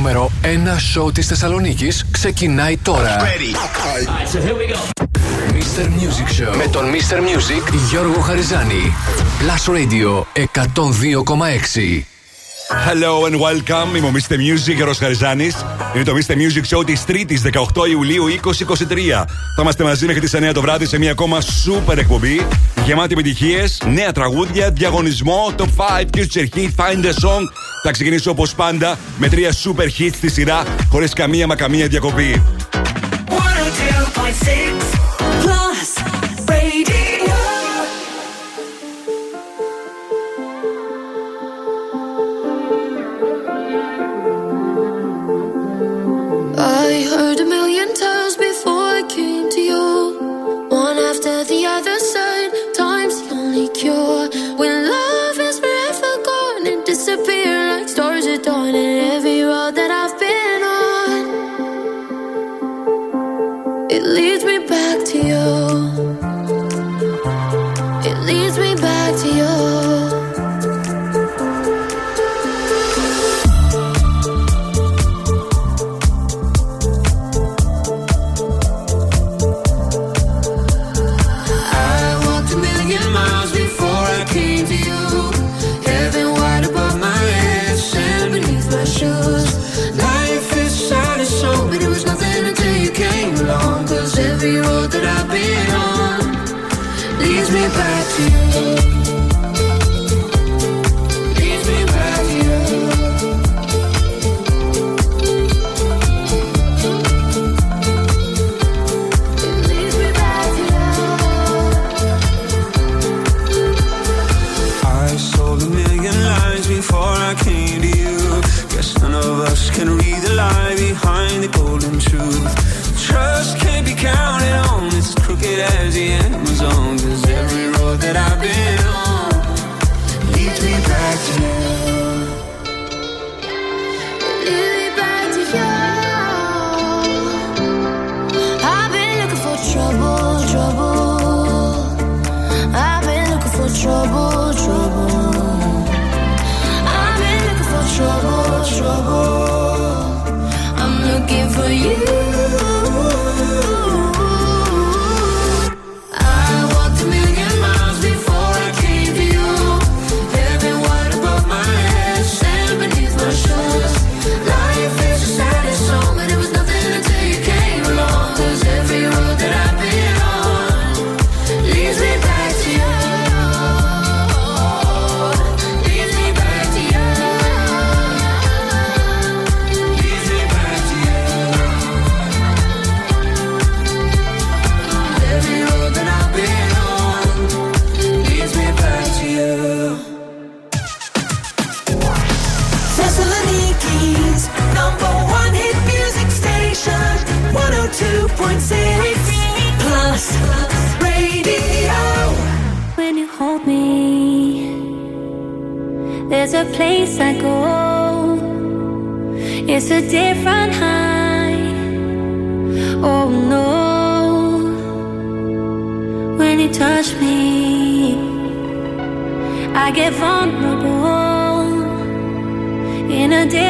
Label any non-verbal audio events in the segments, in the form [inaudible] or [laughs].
νούμερο 1 σόου της Θεσσαλονίκης ξεκινάει τώρα. Mr. Music Show με τον Mr. Music Γιώργο Χαριζάνη. Plus Radio 102,6. Hello and welcome. Είμαι ο Mr. Music, Γιώργος Χαριζάνης. Είναι το Mr. Music Show της 3ης 18 Ιουλίου 2023. Θα είμαστε μαζί μέχρι τις 9 το βράδυ σε μια ακόμα super εκπομπή. Γεμάτη επιτυχίες, νέα τραγούδια, διαγωνισμό, top 5, future hit, find a song θα ξεκινήσω όπως πάντα με τρία super hits στη σειρά χωρίς καμία μα καμία διακοπή. 102.6 It's a different high. Oh no, when you touch me, I get vulnerable in a different.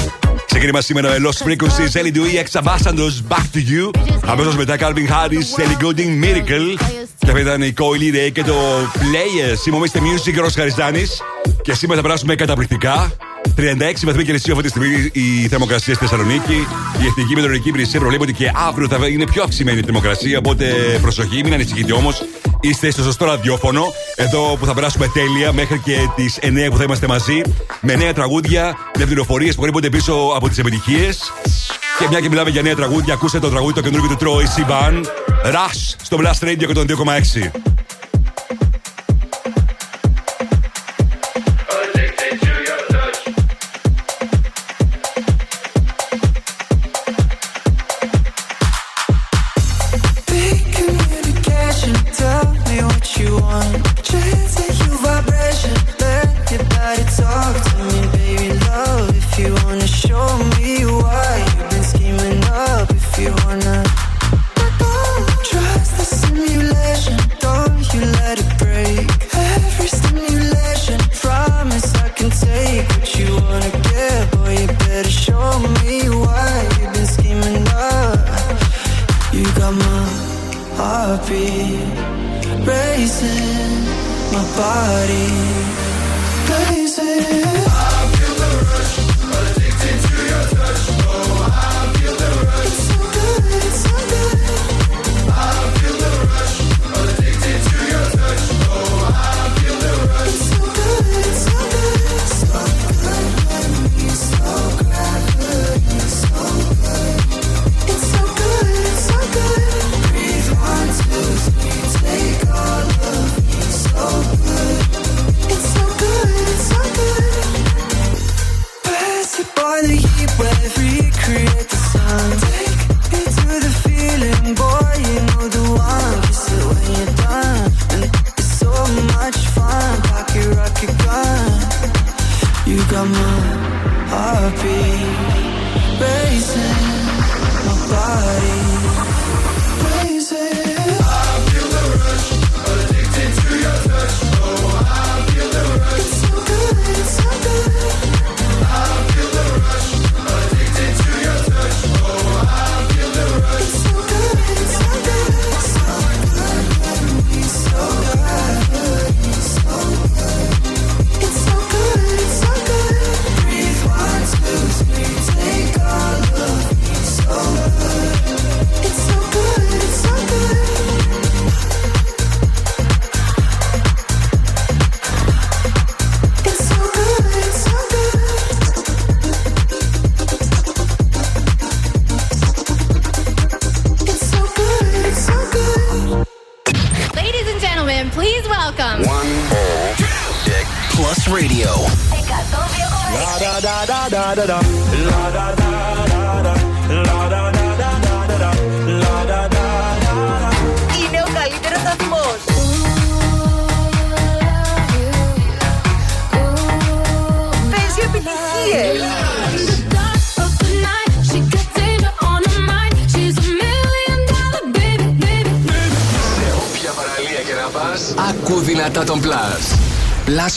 Ξεκίνημα σήμερα με Lost Frequencies, Ellie Dewey, Ex Ambassadors, Back to You. Αμέσω μετά Calvin Harris, Ellie Goulding, Miracle. Και αυτή ήταν η Coily Ray και το Players. Είμαι ο Mr. Music και ο Ρος Χαριζάνης. Και σήμερα θα περάσουμε καταπληκτικά. 36 βαθμοί Κελσίου αυτή τη στιγμή η θερμοκρασία στη Θεσσαλονίκη. Η Εθνική Μετεωρική Υπηρεσία προβλέπει ότι και αύριο θα είναι πιο αυξημένη η θερμοκρασία. Οπότε προσοχή, μην ανησυχείτε όμως. Είστε στο σωστό ραδιόφωνο. Εδώ που θα περάσουμε τέλεια μέχρι και τις 9 που θα είμαστε μαζί. Με νέα τραγούδια, με πληροφορίες που κρύβονται πίσω από τις επιτυχίες. Και μια και μιλάμε για νέα τραγούδια, ακούστε το τραγούδι το καινούργιο του Troy Sivan. Rush στο Blast Radio και τον 2,6.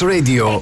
Radio.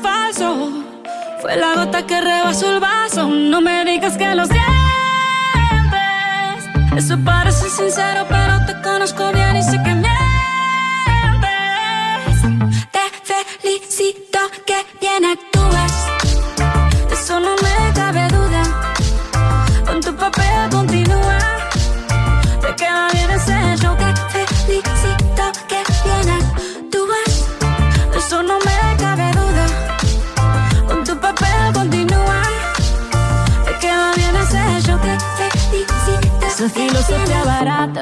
falso. Fue la gota que rebasó el vaso. No me digas que lo sientes. Eso parece sincero, pero te conozco bien.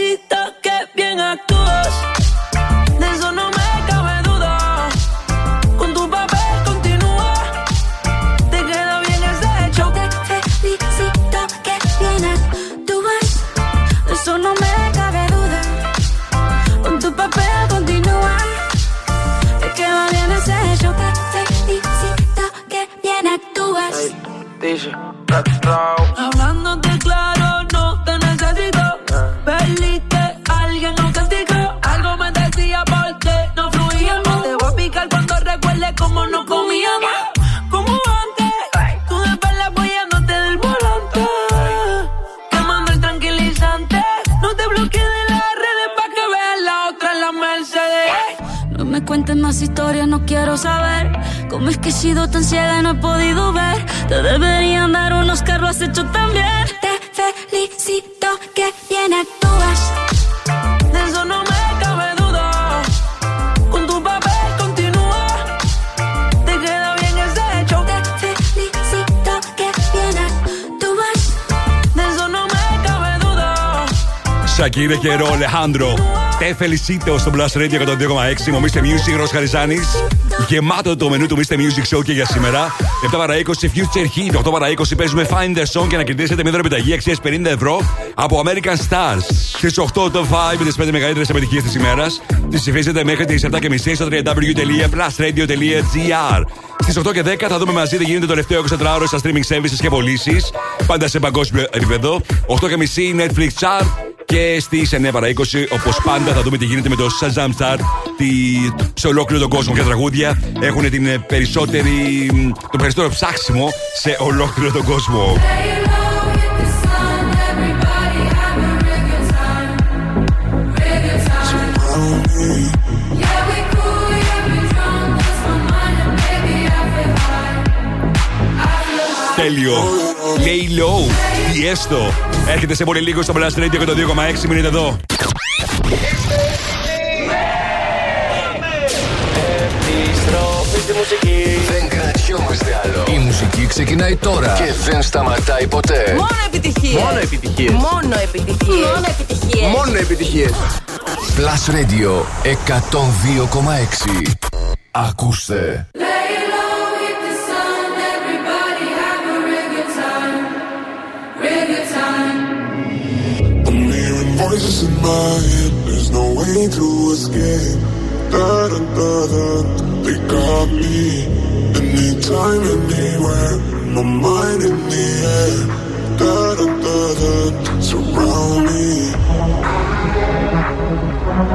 necesito. sido tan ciega y no he podido ver. Te deberían dar un Oscar, lo has hecho tan bien. Te felicito que bien actúas. De eso no me cabe duda. Con tu papel continúa. Te queda bien ese hecho. Te felicito que bien actúas. De eso no me cabe duda. Shakira quiero Alejandro. Αλεχάνδρο. Τε felicito στο Blast Radio 102,6. Ο Mr. Music Ρος Χαριζάνης. Γεμάτο το μενού του Mr. Music Show και για σήμερα. 7 παρα 20 Future Heat. 8 παρα 20 παίζουμε Find the Song και να κερδίσετε μια δωρεπιταγή αξίας 50 ευρώ από American Stars. Στις 8 το 5 με τις 5 μεγαλύτερες επιτυχίες της ημέρας. Τις ψηφίζετε μέχρι τις 7.30 στο www.plusradio.gr. Στις 8 και 10 θα δούμε μαζί τι γίνεται το τελευταίο 24ωρο στα streaming services και πωλήσεις. Πάντα σε παγκόσμιο επίπεδο. 8 και μισή Netflix Chart. Και στι 9 παρα 20, όπως πάντα, θα δούμε τι γίνεται με το Shazam Chart. Τι, σε ολόκληρο τον κόσμο. Ποια τραγούδια έχουν την ε, περισσότερη, το περισσότερο ψάξιμο σε ολόκληρο τον κόσμο. Τέλειο. Lay low. Τι έστω. Έρχεται σε πολύ λίγο στο Blast Radio και το 2,6 μείνετε εδώ. Επιστροφή στη μουσική. Δεν κρατιόμαστε άλλο. Η μουσική ξεκινάει τώρα και δεν σταματάει ποτέ. Μόνο επιτυχίες. Μόνο επιτυχίες. Μόνο επιτυχίες. Μόνο επιτυχίες. Μόνο επιτυχίες. Plus Radio 102,6. Ακούστε. My head. There's no way to escape. Da da da da. They got me. Anytime, anywhere. My mind in the air. Da da da da. Surround me.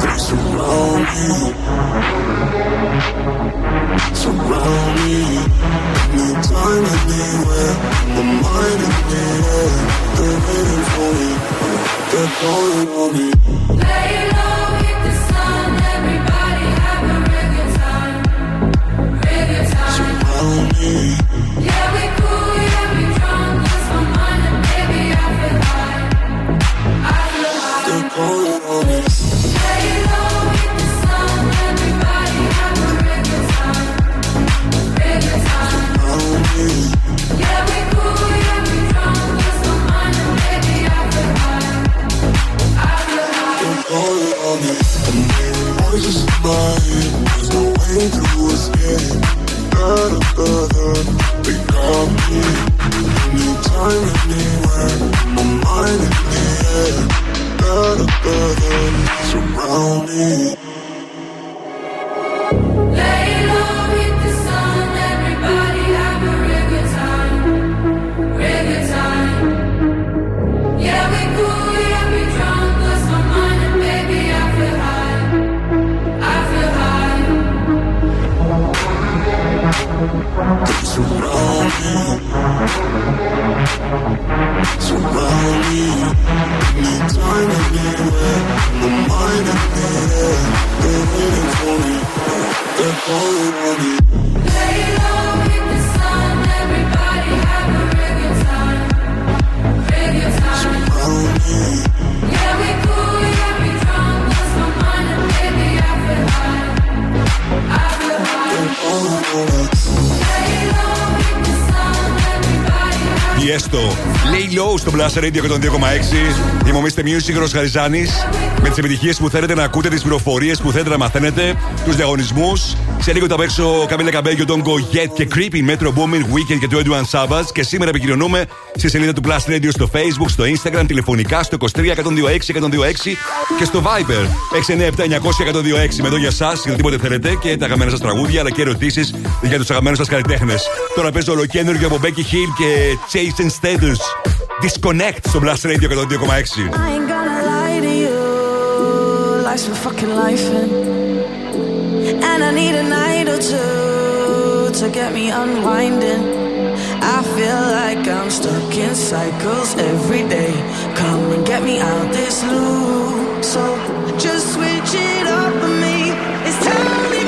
They surround me. Surround me. Anytime, anywhere. My mind in the air. They're waiting for me. That's all on me. In my head. There's no way. They got me. Anytime, anywhere. My mind in the. Surround me. They're calling on me. Lay low στο Blast Radio 102,6. Είμαι ο Mr. Music Ρο Χαριζάνη. Με τις επιτυχίες που θέλετε να ακούτε, τις πληροφορίες που θέλετε να μαθαίνετε, τους διαγωνισμούς. Σε λίγο θα παίξω Καμίλα Καμπέγιο, τον Go Get και Creepy, Metro Booming Weekend και το Edwin Savage. Και σήμερα επικοινωνούμε στη σελίδα του Plus Radio στο Facebook, στο Instagram, τηλεφωνικά στο 23 126 126 και στο Viber 697 900 126. Με εδώ για εσά, για οτιδήποτε θέλετε και τα αγαπημένα σας τραγούδια αλλά και ερωτήσεις για τους αγαπημένους σας καλλιτέχνες. Τώρα παίζω ολοκένουργιο από Becky Hill και Jason Status. Disconnect στο Blast Radio 102,6. I ain't gonna lie to you. Life's been fucking life and I need a night or two to get me unwinding. I feel like I'm stuck in cycles every day. Come and get me out this loop. So just switch it up for me. It's time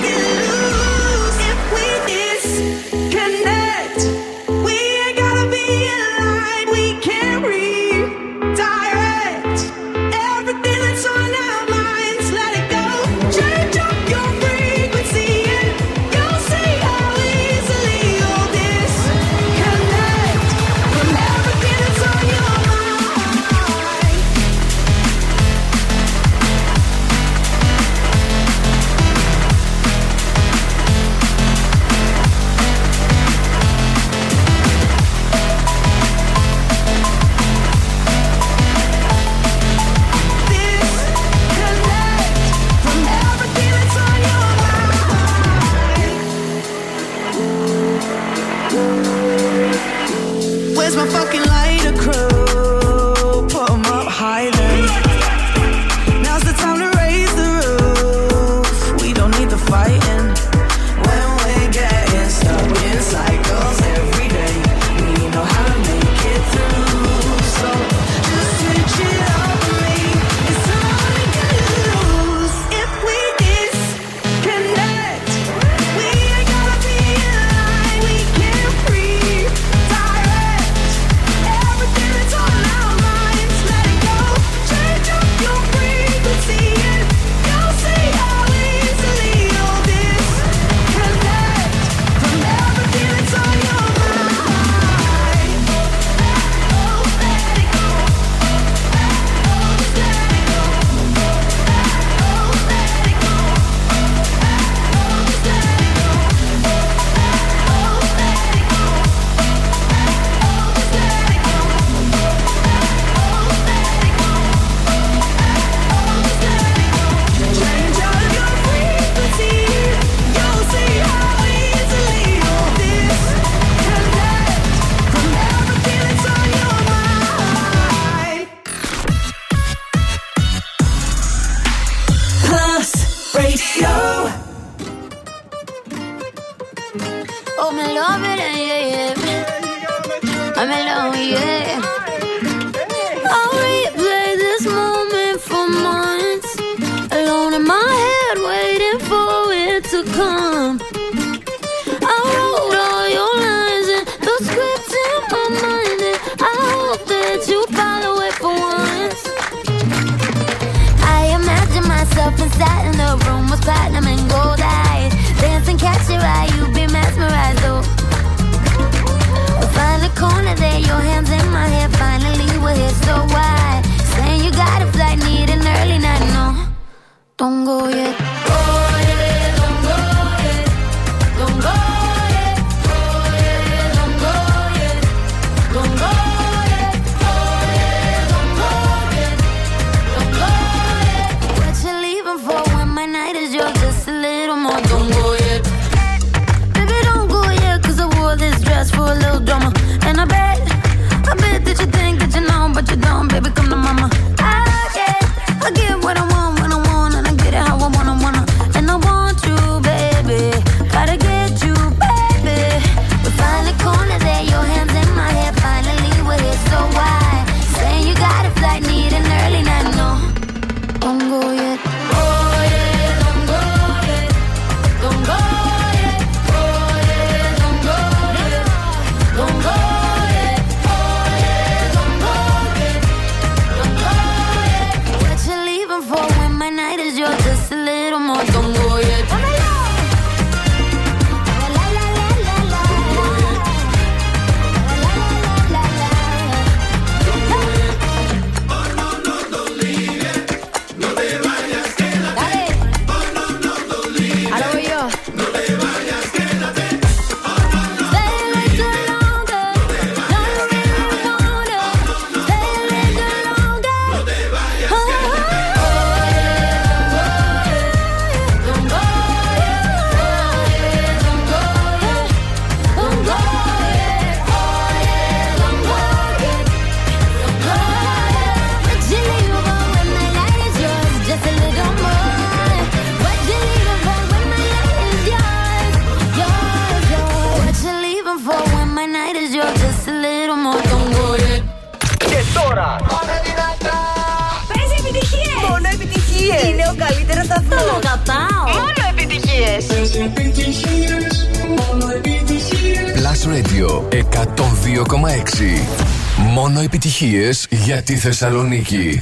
Επιτυχίες για τη Θεσσαλονίκη.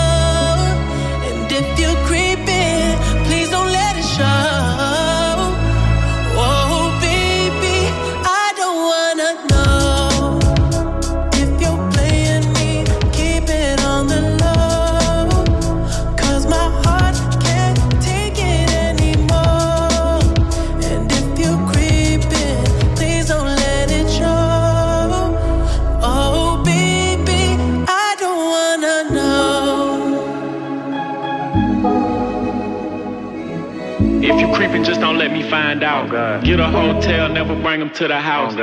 Find out. Get a hotel, never bring them to the house.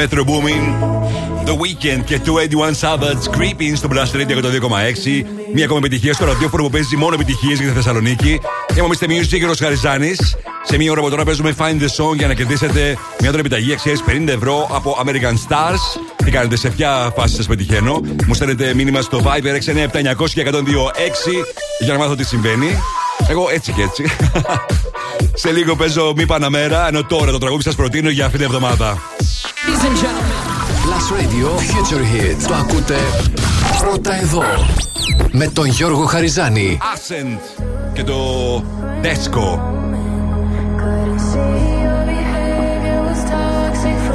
Metro Booming, The Weekend και 21 Savage Creeping στο Blast Radio 102,6. Μία ακόμα επιτυχία στο ραδιόφωνο που παίζει μόνο επιτυχίες για τη Θεσσαλονίκη. Είμαι ο Mr. Music και ο Χαριζάνης. Σε μία ώρα από τώρα παίζουμε Find the Song για να κερδίσετε μια τώρα επιταγή αξίας 50 ευρώ από American Stars. Τι κάνετε, σε ποια φάση σας πετυχαίνω; Μου στέλνετε μήνυμα στο Viber 697 και 126 για να μάθω τι συμβαίνει. Εγώ έτσι και έτσι. [laughs] σε λίγο παίζω μη Παναμέρα, ενώ τώρα το τραγούδι σας προτείνω για αυτή την εβδομάδα. Plus Radio Future Hit. Το ακούτε πρώτα εδώ. Με τον Γιώργο Χαριζάνη. Ascent και το Desco. Toxic for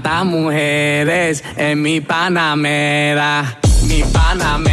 tantas mujeres en mi Panamera, mi Panamera.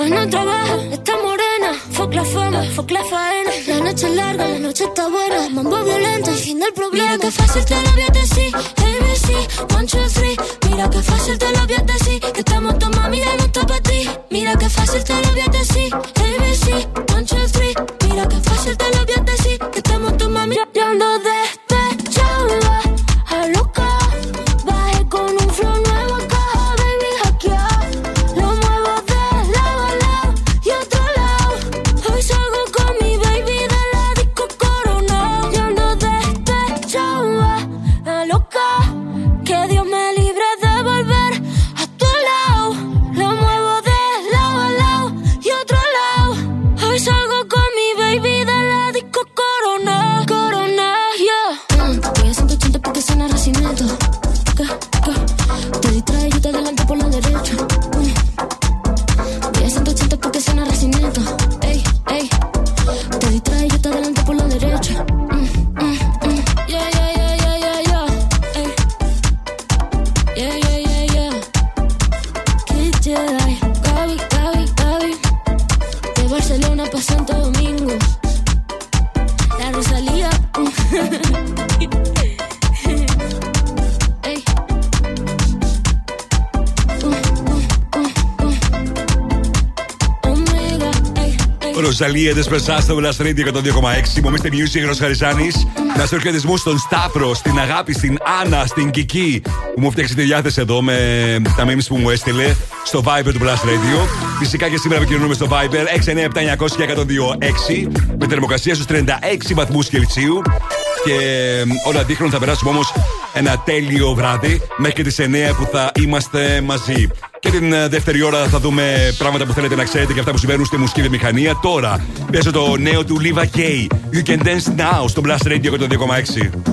Hoy no trabaja, está morena. Fuck la fama, fuck la faena. La noche es larga, la noche está buena. Mambo violento, el fin del problema. Mira que fácil te lo voy a decir. ABC, one, two, three. Mira que fácil te lo voy. Ροζαλία Δεσπερσά στο Blast Radio 102,6. Μομίστε Music Ροσχαριζάνη. Να σε χαιρετισμού στον Σταύρο, στην Αγάπη, στην Άννα, στην Κική που μου φτιάξει τη διάθεση εδώ με τα memes που μου έστειλε στο Viber του Blast Radio. Φυσικά και σήμερα επικοινωνούμε στο Viber 697-900-1026 με θερμοκρασία στους 36 βαθμούς Κελσίου. Και όλα δείχνουν θα περάσουμε όμως ένα τέλειο βράδυ μέχρι και τις 9 που θα είμαστε μαζί. Και την ε, δεύτερη ώρα θα δούμε πράγματα που θέλετε να ξέρετε και αυτά που συμβαίνουν στη μουσική βιομηχανία. Τώρα παίζω το νέο του Liva K. You can dance now στο Blast Radio 102,6.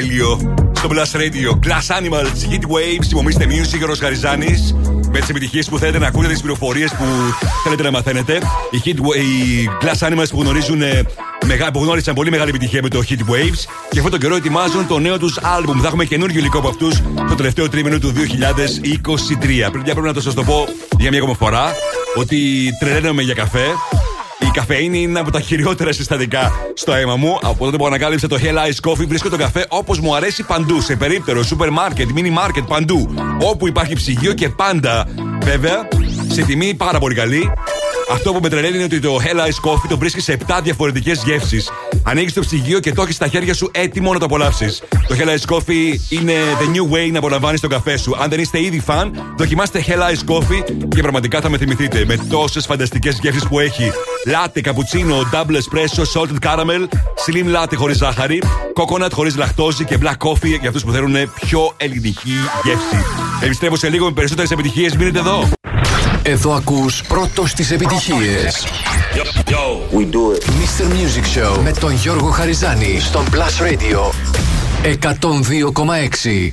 Τέλειο. Στο Blast Radio. Glass Animals, Heat Waves, υπομείστε Music, Γιώργος Γαριζάνης. Με τις επιτυχίες που θέλετε να ακούτε, τις πληροφορίες που θέλετε να μαθαίνετε. Οι, Heat, Wa- οι Glass Animals που, γνωρίζουν, ε, μεγα- που γνώρισαν πολύ μεγάλη επιτυχία με το Heat Waves και αυτόν τον καιρό ετοιμάζουν το νέο τους άλμπουμ. Θα έχουμε καινούργιο υλικό από αυτούς το τελευταίο τρίμηνο του 2023. Πριν πρέπει να το σας το πω για μια ακόμα φορά ότι τρελαίνομαι για καφέ. Η καφέινη είναι από τα χειριότερα συστατικά στο αίμα μου. Από τότε που ανακάλυψα το Hell Ice Coffee, βρίσκω τον καφέ όπως μου αρέσει παντού. Σε περίπτερο, σούπερ μάρκετ, μίνι μάρκετ, παντού. Όπου υπάρχει ψυγείο και πάντα. Βέβαια, σε τιμή πάρα πολύ καλή. Αυτό που με τρελαίνει είναι ότι το Hell Ice Coffee το βρίσκεις σε 7 διαφορετικές γεύσεις. Ανοίγεις το ψυγείο και το έχεις στα χέρια σου έτοιμο να το απολαύσεις. Το Hell Ice Coffee είναι the new way να απολαμβάνεις τον καφέ σου. Αν δεν είστε ήδη φαν, δοκιμάστε Hell Ice Coffee και πραγματικά θα με θυμηθείτε με τόσες φανταστικές γεύσεις που έχει. Λάτε, καπουτσίνο, double espresso, salted caramel, slim latte χωρίς ζάχαρη, coconut χωρίς λακτόζη και black coffee για αυτούς που θέλουν πιο ελληνική γεύση. Επιστρέφω σε λίγο με περισσότερες επιτυχίες. Μείνετε εδώ. Εδώ ακούς πρώτος τις επιτυχίες. We. Mr. Music Show με τον Γιώργο Χαριζάνη στο Plus Radio 102,6.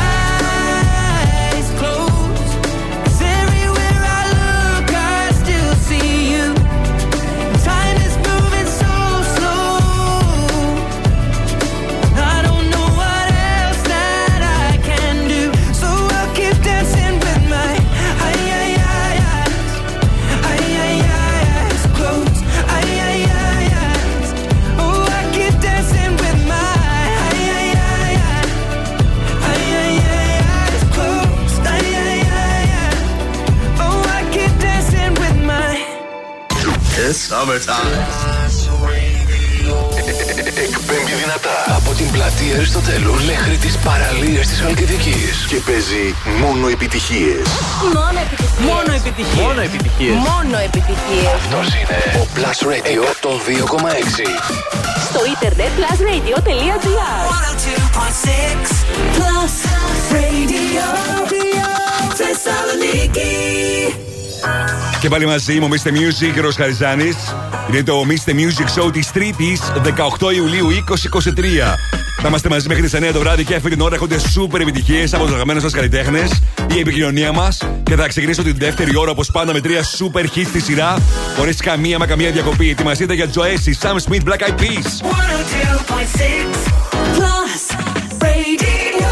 Εκπέμπει δυνατά από την πλατεία Αριστοτέλου μέχρι τις παραλίες της Χαλκιδικής. Και παίζει μόνο επιτυχίες. Μόνο επιτυχίες. Μόνο επιτυχίες. Μόνο επιτυχίες. Μόνο επιτυχίες. Αυτός είναι ο Plus Radio των 2,6. Στο ίντερνετ plusradio.gr Plus Radio. Θεσσαλονίκη. Και πάλι μαζί μου, Mr. Music, Ρος Χαριζάνης. Είναι το Mr. Music Show της Τρίτης, 18 Ιουλίου 2023. Θα είμαστε μαζί μέχρι τις 9 το βράδυ και αυτή την ώρα έχονται σούπερ επιτυχίες από τους αγαπημένους σα καλλιτέχνες, η επικοινωνία μας. Και θα ξεκινήσω την δεύτερη ώρα όπως πάντα με τρία σούπερ hits στη σειρά, χωρίς καμία μα καμία διακοπή. Ετοιμαστείτε για Joessi, Sam Smith, Black Eyed Peas. 102.6 Plus Radio.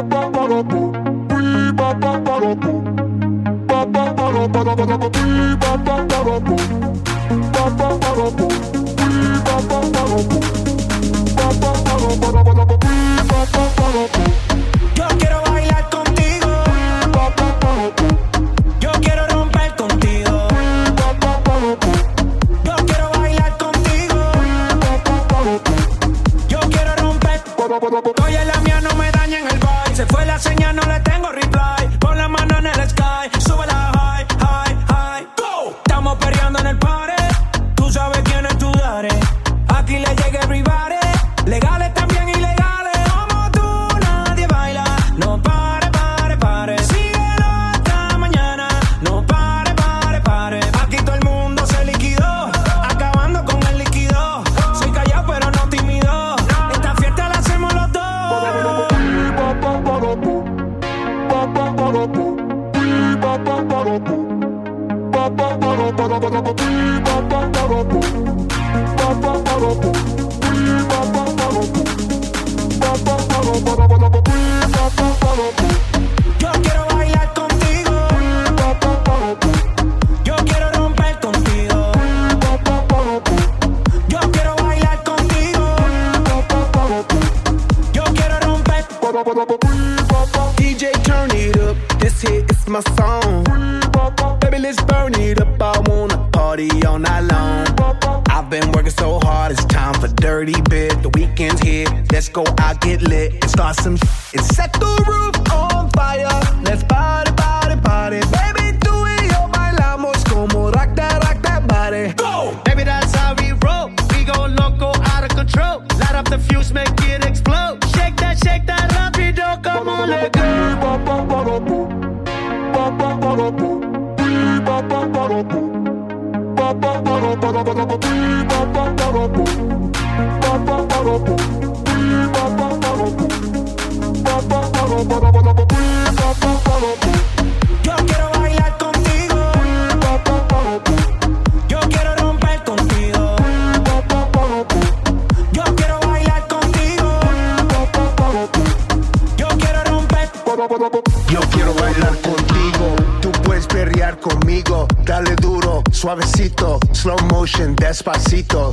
Bye. Yo quiero bailar contigo. Yo quiero romper contigo. Yo quiero bailar contigo. Yo quiero romper. Yo quiero bailar contigo. Tú puedes berrear conmigo. Dale duro, suavecito, slow motion, despacito.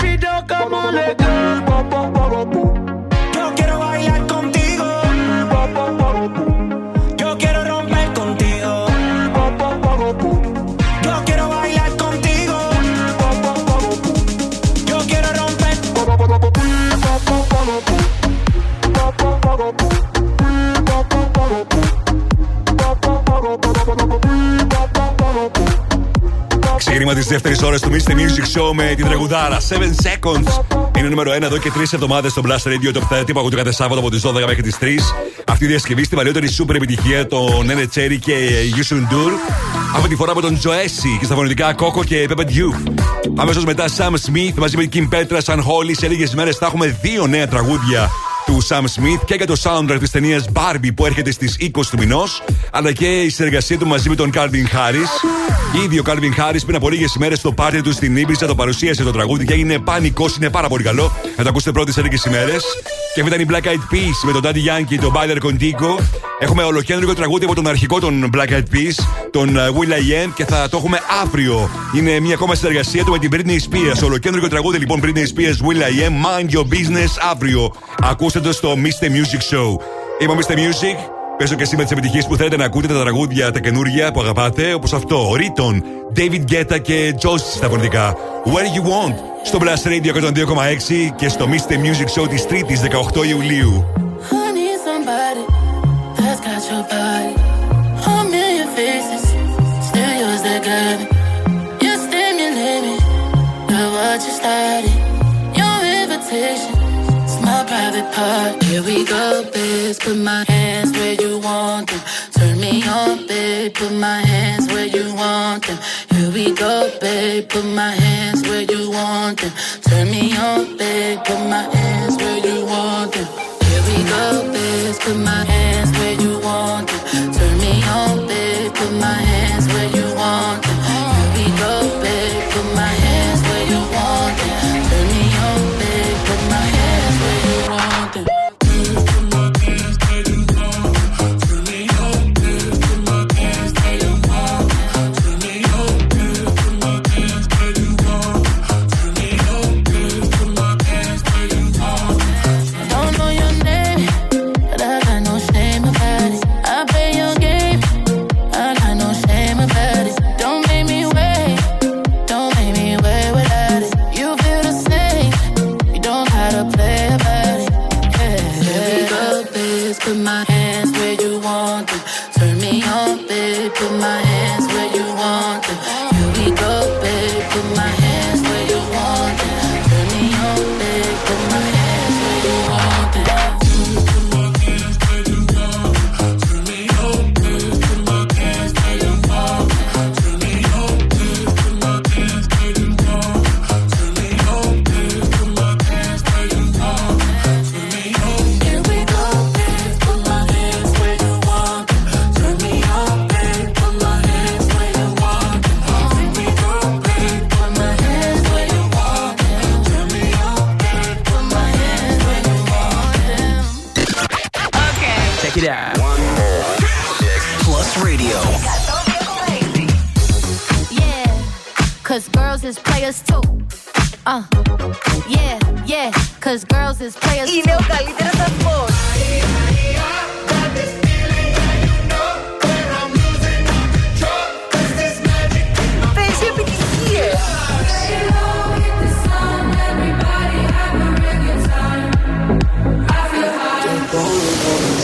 Ξεκίνημα τη δεύτερη ώρα του Mr. Music Show με την τραγουδάρα 7 Seconds. Είναι νούμερο 1 εδώ και 3 εβδομάδες στο Blast Radio Top 30 που ακούτε κάθε Σάββατο από τις 12 μέχρι τις 3. Αυτή η διασκευή στη παλιότερη super επιτυχία των Nene Cherry και You Soon Dur. Αυτή τη φορά από τον Joessi και στα φωνητικά Coco και Peppa Youth. Αμέσως μετά Sam Smith μαζί με την Kim Petra San Holly. Σε λίγες μέρες θα έχουμε δύο νέα τραγούδια του Sam Smith και για το soundtrack της ταινίας Barbie που έρχεται στις 20 του μηνός, αλλά και η συνεργασία του μαζί με τον Calvin Harris. Ήδη ο Calvin Harris πριν από λίγες ημέρες στο πάρτι του στην Ήμπισα το παρουσίασε το τραγούδι και έγινε πανικός, είναι πάρα πολύ καλό. Να το ακούσετε πρώτες σε λίγε ημέρες. Και μετά η Black Eyed Peas με τον Daddy Yankee, τον Bader Contigo. Έχουμε ολοκέντρο τραγούδι από τον αρχικό των Black Eyed Peas, τον uh, Will I Am και θα το έχουμε αύριο. Είναι μια ακόμα συνεργασία του με την Britney Spears. Ολοκέντρο τραγούδι λοιπόν Britney Spears, Will I Am, Mind Your Business αύριο. Ακούστε το στο Mr. Music Show. Είμαι ο Mr. Music. Πέσω και σήμερα τι επιτυχίε που θέλετε να ακούτε, τα τραγούδια τα καινούργια που αγαπάτε, όπως αυτό. Ρίτον, David Guetta και Josh στα βολικά. Where you want στο Blast Radio 102,6 και στο Mister Music Show της Street 18 Ιουλίου. Private part. Here we go, babe. Put my hands where you want them. Turn me on, babe. Put my hands where you want them. Here we go, babe. Put my hands where you want them. Turn me on, babe. Put my hands where you want them. Here we go, babe. Put my hands where you want them. Turn me on, babe. Put my hands where you want them. is players too. Uh, yeah, yeah, cause girls is players too. Είναι ο καλύτερος αθλός. Παίζει επιτυχίες.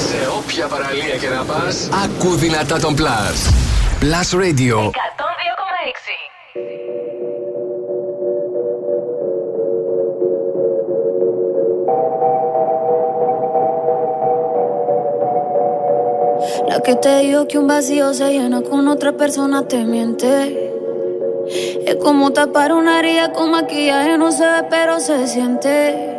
Σε όποια παραλία και να πας, ακού δυνατά τον Plus. Plus Radio. 102,6. No Porque te digo que un vacío se llena con otra persona, te miente. Es como tapar una herida con maquillaje, no se ve, pero se siente.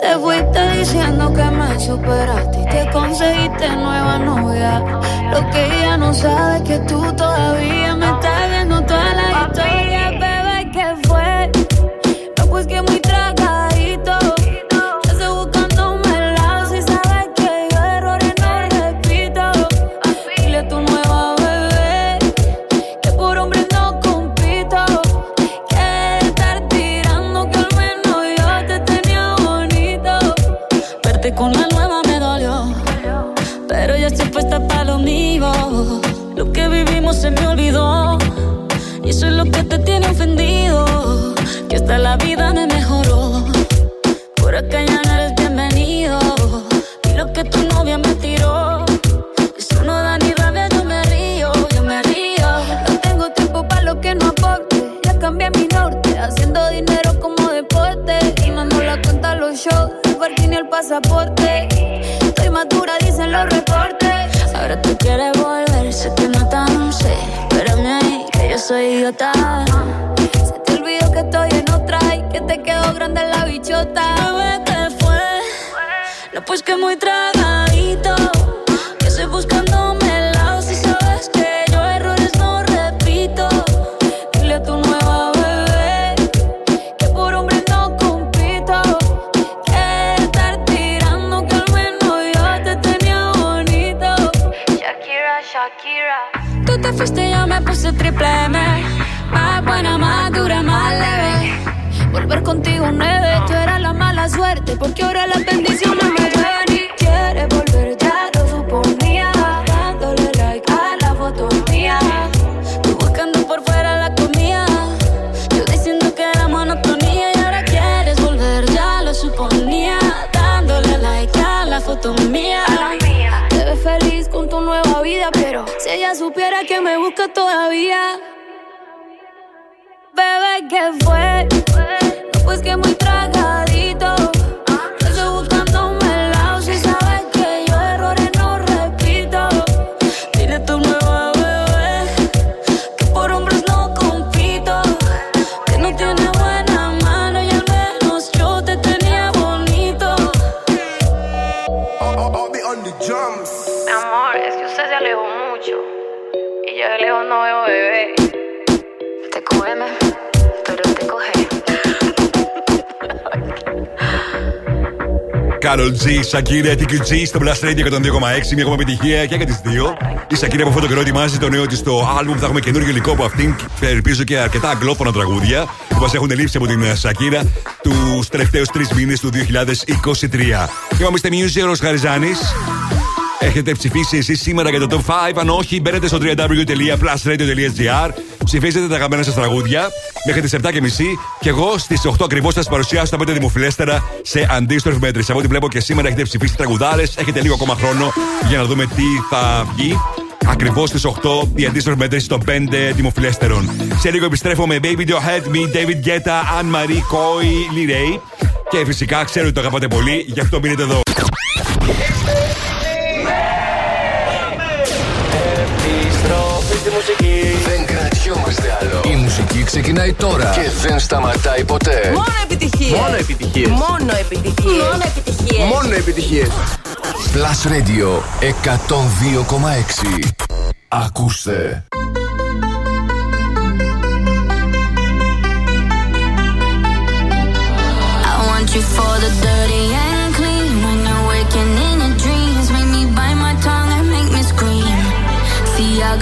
Te fuiste diciendo que me superaste y te conseguiste nueva novia. Lo que ella no sabe es que tú todavía me estás viendo toda la historia, se me olvidó. Y eso es lo que te tiene ofendido. Que hasta la vida me mejoró. Por acá ya no eres bienvenido. Y lo que tu novia me tiró. Eso no da ni rabia, yo me río, yo me río. No tengo tiempo para lo que no aporte. Ya cambié mi norte, haciendo dinero como deporte. Y no la cuenta los shows, el parking y el pasaporte. Soy idiota. Se te olvidó que estoy en otra y que te quedó grande la bichota. Bebé, ¿qué fue? No, pues que muy tragadito. Contigo nueve, tú eras la mala suerte. Porque ahora las bendiciones me llueven y quieres volver, ya lo suponía. Dándole like a la foto mía. Tú buscando por fuera la comida. Yo diciendo que era monotonía. Y ahora quieres volver, ya lo suponía. Dándole like a la foto mía. Te ves feliz con tu nueva vida, pero si ella supiera que me busca todavía. Bebé, ¿qué fue? Pues que muy tragadito. Carol G, Σακύρια, TQG στο Blast Radio 102,6. Μια ακόμα επιτυχία και για τις δύο. Η Σακύρια από αυτό το καιρό ετοιμάζει το νέο της το album. Θα έχουμε καινούργιο υλικό από αυτήν. Και ελπίζω και αρκετά αγγλόφωνα τραγούδια που μας έχουν λείψει από την Σακύρα τους τελευταίους τρεις μήνες του 2023. Είμαστε Music, ο Χαριζάνη. Έχετε ψηφίσει εσείς σήμερα για το Top 5. Αν όχι, μπαίνετε στο www.plusradio.gr. Ψηφίζετε τα αγαπημένα σας τραγούδια μέχρι τις 7.30 και εγώ στις 8 ακριβώς θα σας παρουσιάσω τα 5 δημοφιλέστερα σε αντίστροφη μέτρηση. Από ό,τι βλέπω και σήμερα έχετε ψηφίσει τραγουδάρες. Έχετε λίγο ακόμα χρόνο για να δούμε τι θα βγει. Ακριβώς στις 8 η αντίστροφη μέτρηση των 5 δημοφιλέστερων. Σε λίγο επιστρέφω με Baby Your Head Me, David Guetta, Anne Marie, Coy, Lee Ray. Και φυσικά ξέρω ότι το αγαπάτε πολύ, γι' αυτό μείνετε εδώ. Επιστροφή στη μουσική. Δεν κρατιόμαστε άλλο. Η μουσική ξεκινάει τώρα και δεν σταματάει ποτέ. Μόνο επιτυχίες. Μόνο επιτυχίες. Μόνο επιτυχίες. Μόνο επιτυχίες. Μόνο επιτυχίες. Plus Radio 102,6. Ακούστε. I want you for the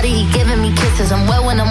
body, he giving me kisses. I'm wet when I'm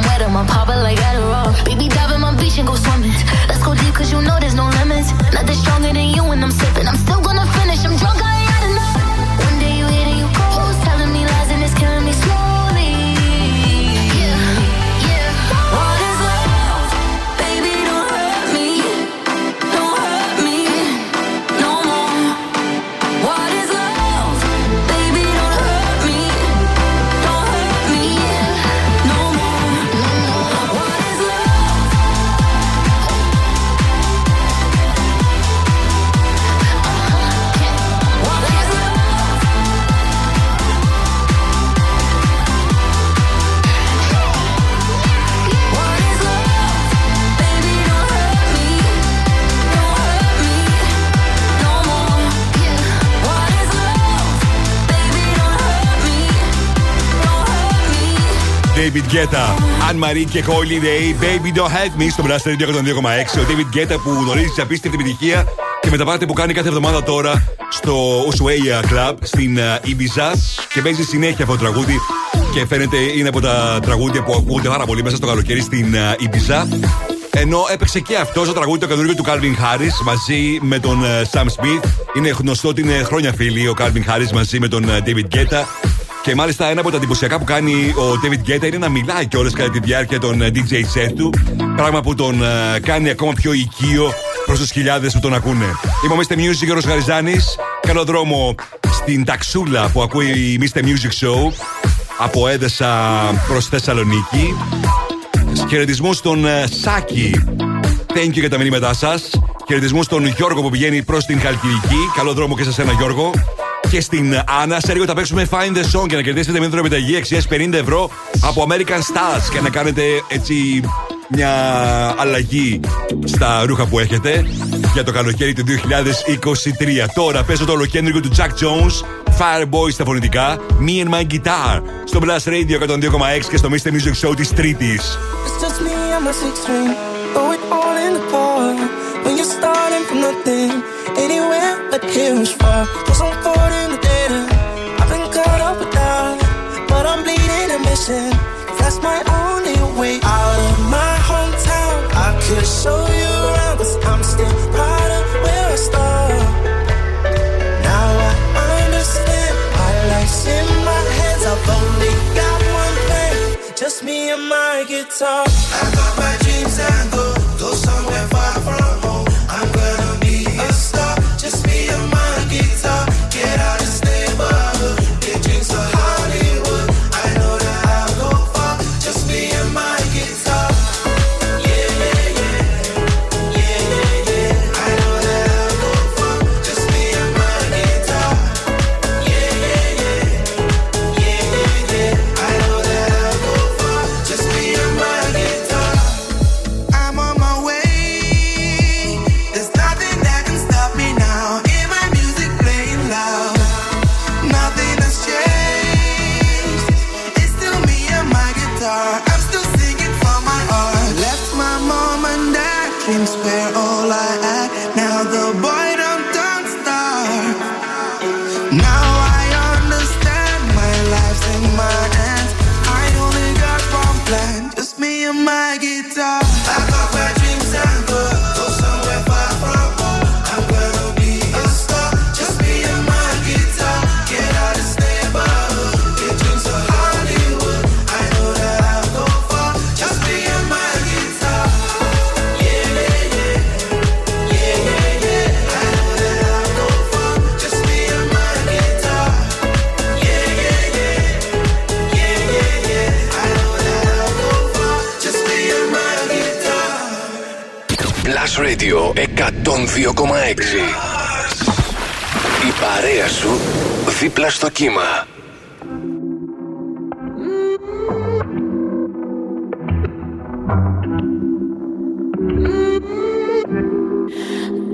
David Guetta. Αν Marie και Holiday, Baby Don't Hate Me στο Blast Radio 102,6. Ο David Guetta που γνωρίζεις απίστευτη επιτυχία και με τα πάρτι που κάνει κάθε εβδομάδα τώρα στο Ushuaia Club στην ε, Ibiza και παίζει συνέχεια αυτό το τραγούδι και φαίνεται είναι από τα τραγούδια που ακούγονται πάρα πολύ μέσα στο καλοκαίρι στην ε, Ibiza. Ενώ έπαιξε και αυτός το τραγούδι το καινούργιο του Calvin Harris μαζί με τον ε, Sam Smith. Είναι γνωστό ότι είναι χρόνια φίλοι ο Calvin Harris μαζί με τον David Guetta. Και μάλιστα ένα από τα εντυπωσιακά που κάνει ο David Guetta είναι να μιλάει κιόλας κατά τη διάρκεια των DJ set του. Πράγμα που τον κάνει ακόμα πιο οικείο προς τους χιλιάδες που τον ακούνε. Είμαι ο Mr. Music Γιώργο Γαριζάνης. Κάνω δρόμο στην ταξούλα που ακούει η Mr. Music Show από Έδεσα προς Θεσσαλονίκη. Χαιρετισμού στον ε, Σάκη. Thank you για τα μηνύματά σας. Χαιρετισμού στον Γιώργο που πηγαίνει προς την Χαλκιδική. Καλό δρόμο και σε ένα Γιώργο και στην Άννα Σέργο θα παίξουμε Find the Song και να κερδίσετε μια τροπιταγή αξία 50 ευρώ από American Stars και να κάνετε έτσι μια αλλαγή στα ρούχα που έχετε για το καλοκαίρι του 2023. Τώρα παίζω το ολοκέντρικο του Jack Jones, Fire Fireboy στα φωνητικά, Me and My Guitar, στο Blast Radio 102,6 και στο Mr. Music Show της τρίτης. That's my only way out of my hometown. I could show you around, I'm still proud of where I started. Now I understand my life's in my hands. I've only got one plan, just me and my guitar. δίπλα στο κύμα.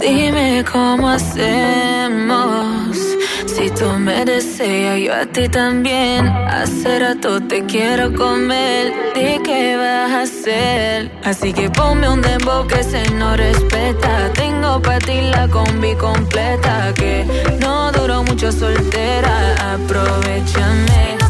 Dime cómo hacemos. Si tú me deseas, yo a ti también. Hace rato te quiero comer. Di vas a hacer. Así que ponme un dembow que se no respeta. Tengo para ti la combi completa. Que no duró mucho soltera. Aprovechame.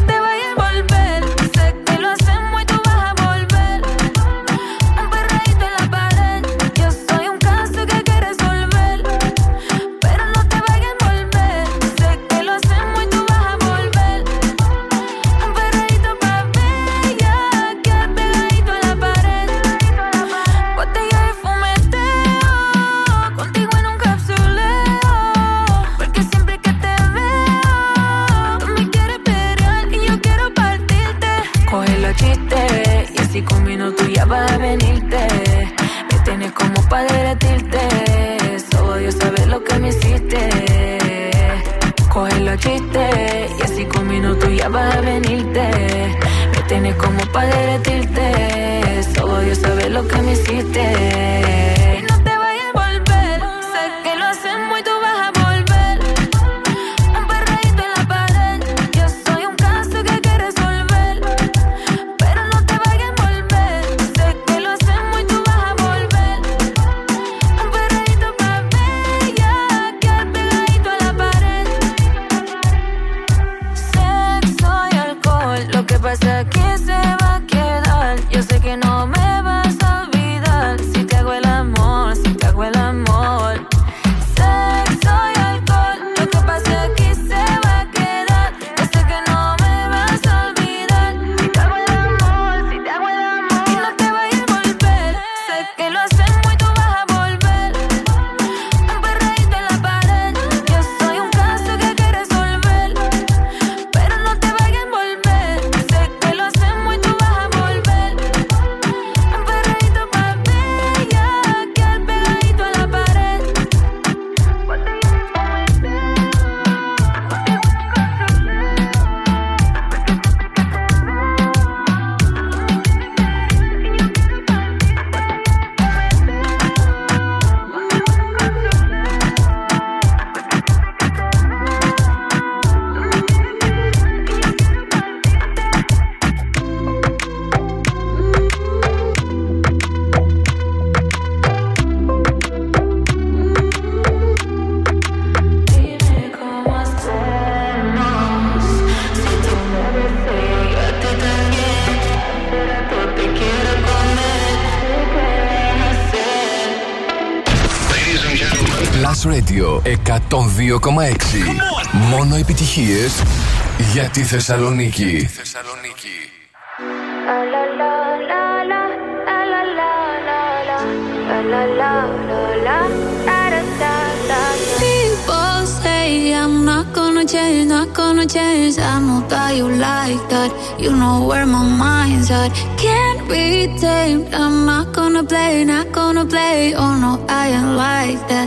Μόνο επιτυχίες για τη Θεσσαλονίκη. People say I'm not gonna change, not gonna change. I know that you like that. You know where my mind's at. Can't be tamed. I'm not gonna play, not gonna play. Oh no, I ain't like that.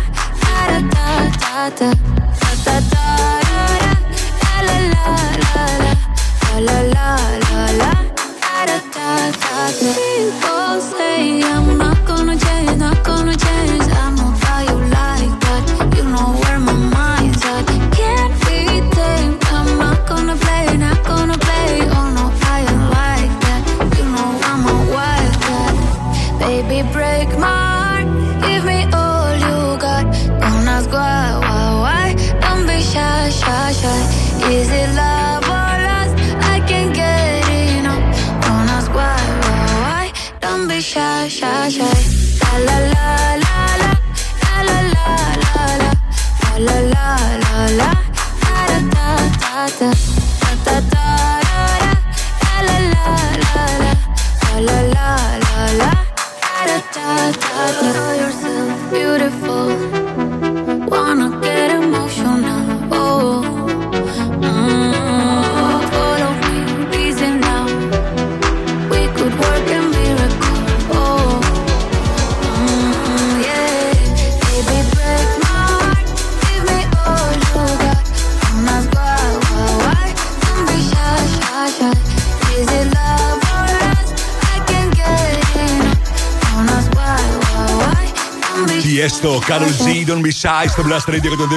Carol Z, Don't Be Shy στο Blast Radio και τον 2,6.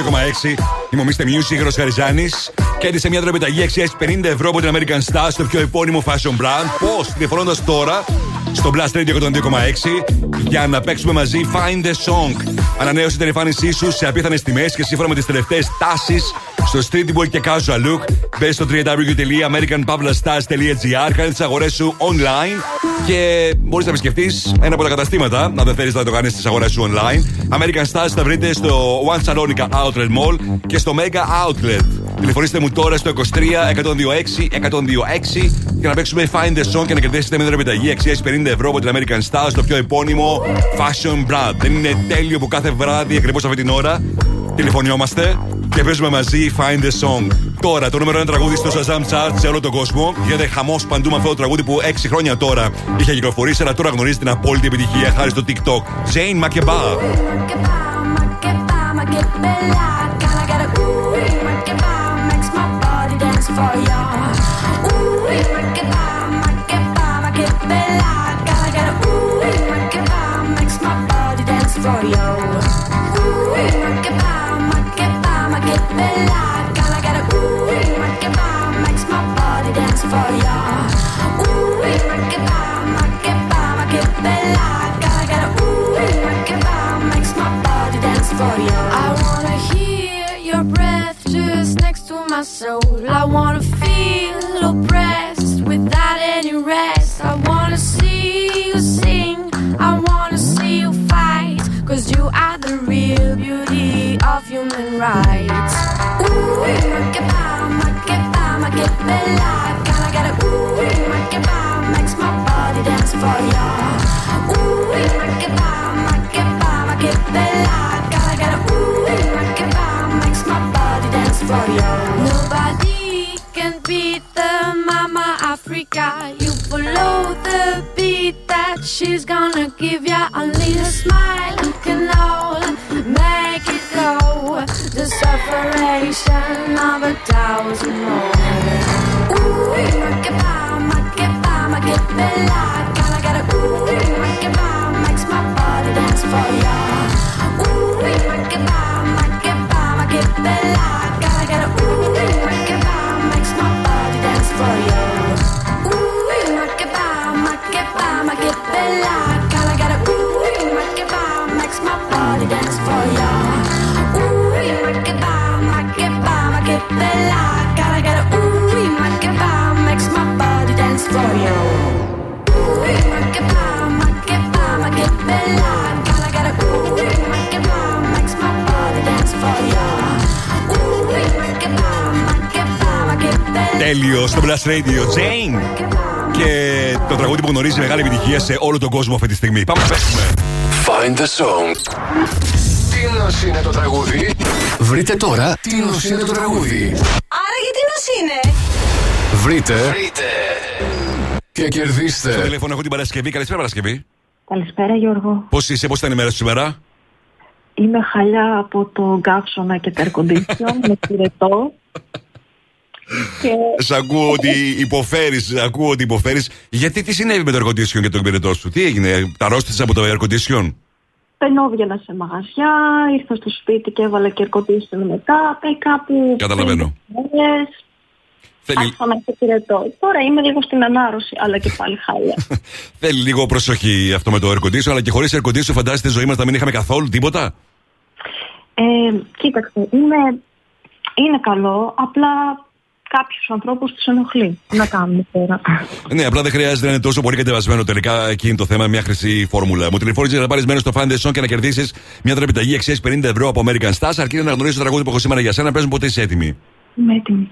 Είμαι ο Mr. Music, Ρος Χαριζάνης. Κέρδισε μια δωρεπιταγή αξία 50 ευρώ από την American Star στο πιο επώνυμο fashion brand. Πώς, τηλεφωνώντας τώρα στο Blast Radio και τον 2,6 για να παίξουμε μαζί Find the Song. Ανανέωσε την εμφάνισή σου σε απίθανες τιμές και σύμφωνα με τις τελευταίες τάσεις στο streetwear και casual look. Μπες στο www.americanpavlastars.gr, κάνε τις αγορές σου online και μπορείς να επισκεφτείς ένα από τα καταστήματα, αν δεν θέλεις να το κάνεις τι αγορές σου online. American Stars θα βρείτε στο One Salonica Outlet Mall και στο Mega Outlet. Τηλεφωνήστε μου τώρα στο 23 126 126 για να παίξουμε Find the Song και να κερδίσετε μια επιταγή αξίας 50 ευρώ από την American Stars στο πιο επώνυμο fashion brand. Δεν είναι τέλειο που κάθε βράδυ ακριβώς αυτή την ώρα τηλεφωνιόμαστε και παίζουμε μαζί Find the Song. Τώρα το νούμερο 1 τραγούδι στο Shazam Chart σε όλο τον κόσμο. Γίνεται χαμό παντού με αυτό το τραγούδι που 6 χρόνια τώρα είχε κυκλοφορήσει, αλλά τώρα γνωρίζει την απόλυτη επιτυχία χάρη στο TikTok. Jane Makeba. For you. Ooh, dance for you. I wanna hear your breath just next to my soul. I wanna όλο τον κόσμο αυτή τη στιγμή. Πάμε να παίξουμε. Find the song. Τι νος είναι το τραγούδι; Βρείτε τώρα τι νος είναι το τραγούδι; Άρα γιατί νος είναι; Βρείτε. Βρείτε. Και κερδίστε. Στο τηλέφωνο έχω την Παρασκευή. Καλησπέρα Παρασκευή. Καλησπέρα Γιώργο. Πώς είσαι, πώς ήταν η μέρα σου σήμερα; Είμαι χαλιά από το γκάψωνα και τα air condition [laughs] με πυρετό. Και Σ' ακούω ότι υποφέρεις, ακούω ότι υποφέρεις. Γιατί τι συνέβη με το air condition και τον πυρετό σου, τι έγινε, τα ρόστισε από το air condition. πενόβγαινα σε μαγαζιά, ήρθα στο σπίτι και έβαλα και air condition μετά, πάει κάπου... Καταλαβαίνω. μέρες, Θέλει, Άρχισα να έχω πυρετό. Τώρα είμαι λίγο στην ανάρρωση, αλλά και πάλι χάλια. [laughs] θέλει λίγο προσοχή αυτό με το air condition, αλλά και χωρίς air condition φαντάζεστε τη ζωή μας να μην είχαμε καθόλου τίποτα; ε, κοίταξε, είναι, είναι καλό, απλά κάποιους ανθρώπους τους ενοχλεί. Τι να κάνουμε τώρα; Ναι, απλά δεν χρειάζεται να είναι τόσο πολύ κατεβασμένο τελικά. Εκεί είναι το θέμα, μια χρυσή φόρμουλα. Μου τηλεφώνησες να πάρεις μέρος στο Find the Song και να κερδίσεις μια τραπεζική αξίας 50 ευρώ από American Stars. Αρκεί να γνωρίζει το τραγούδι που έχω σήμερα για σένα. Παίζουν ποτέ είσαι έτοιμη. Είμαι έτοιμη.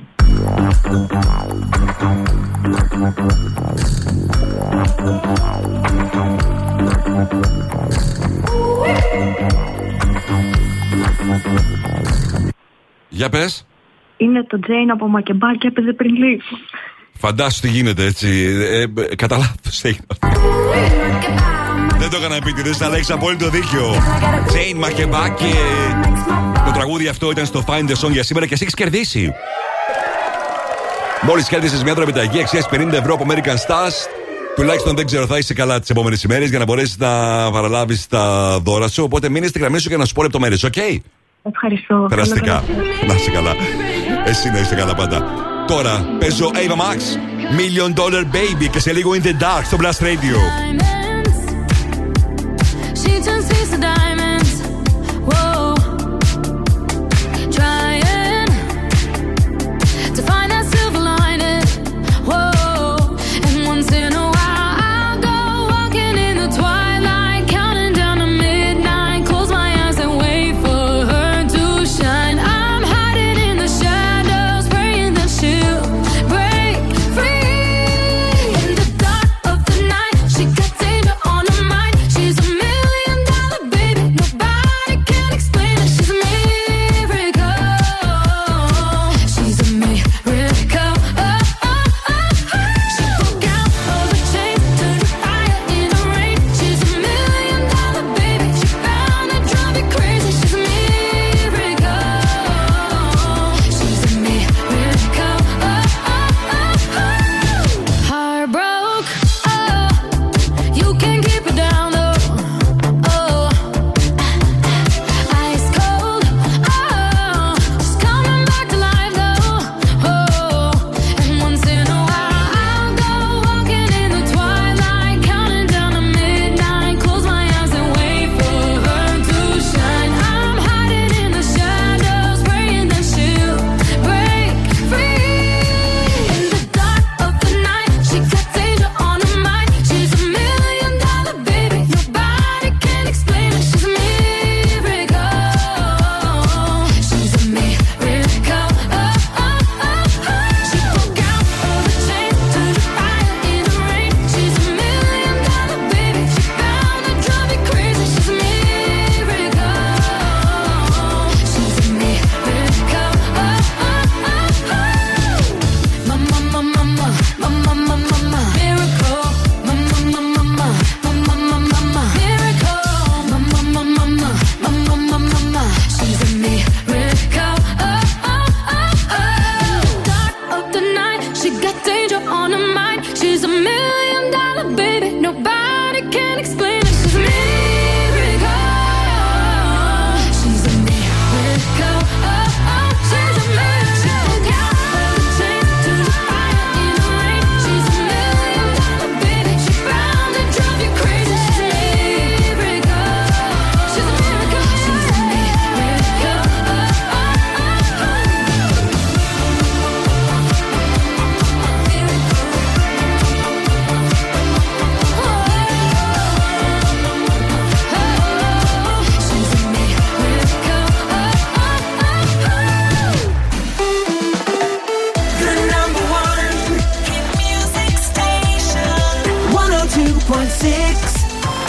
Για πες. Είναι το Jain από Makeba και έπαιζε πριν λίγο. Φαντάσου τι γίνεται έτσι. Ε, ε, κατά λάθος έγινε αυτό. Δεν το έκανα επίτηδες, αλλά έχει απόλυτο δίκιο. Jain Makeba και το τραγούδι αυτό ήταν στο Find the Song για σήμερα και εσύ έχεις κερδίσει. Μόλις κέρδισες μια τραπεζική αξίας 50 ευρώ από American Stars, τουλάχιστον δεν ξέρω, θα είσαι καλά τις επόμενες ημέρες για να μπορέσεις να παραλάβεις τα δώρα σου. Οπότε μείνε στη γραμμή σου για να σου πω λεπτομέρειες, οκ; Ευχαριστώ. Περαστικά. Να είσαι καλά. Εσύ να είσαι καλά πάντα. Τώρα παίζω Ava Max, Million Dollar Baby και σε λίγο In the Dark στο Blast Radio. She turns things to diamonds.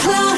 cloud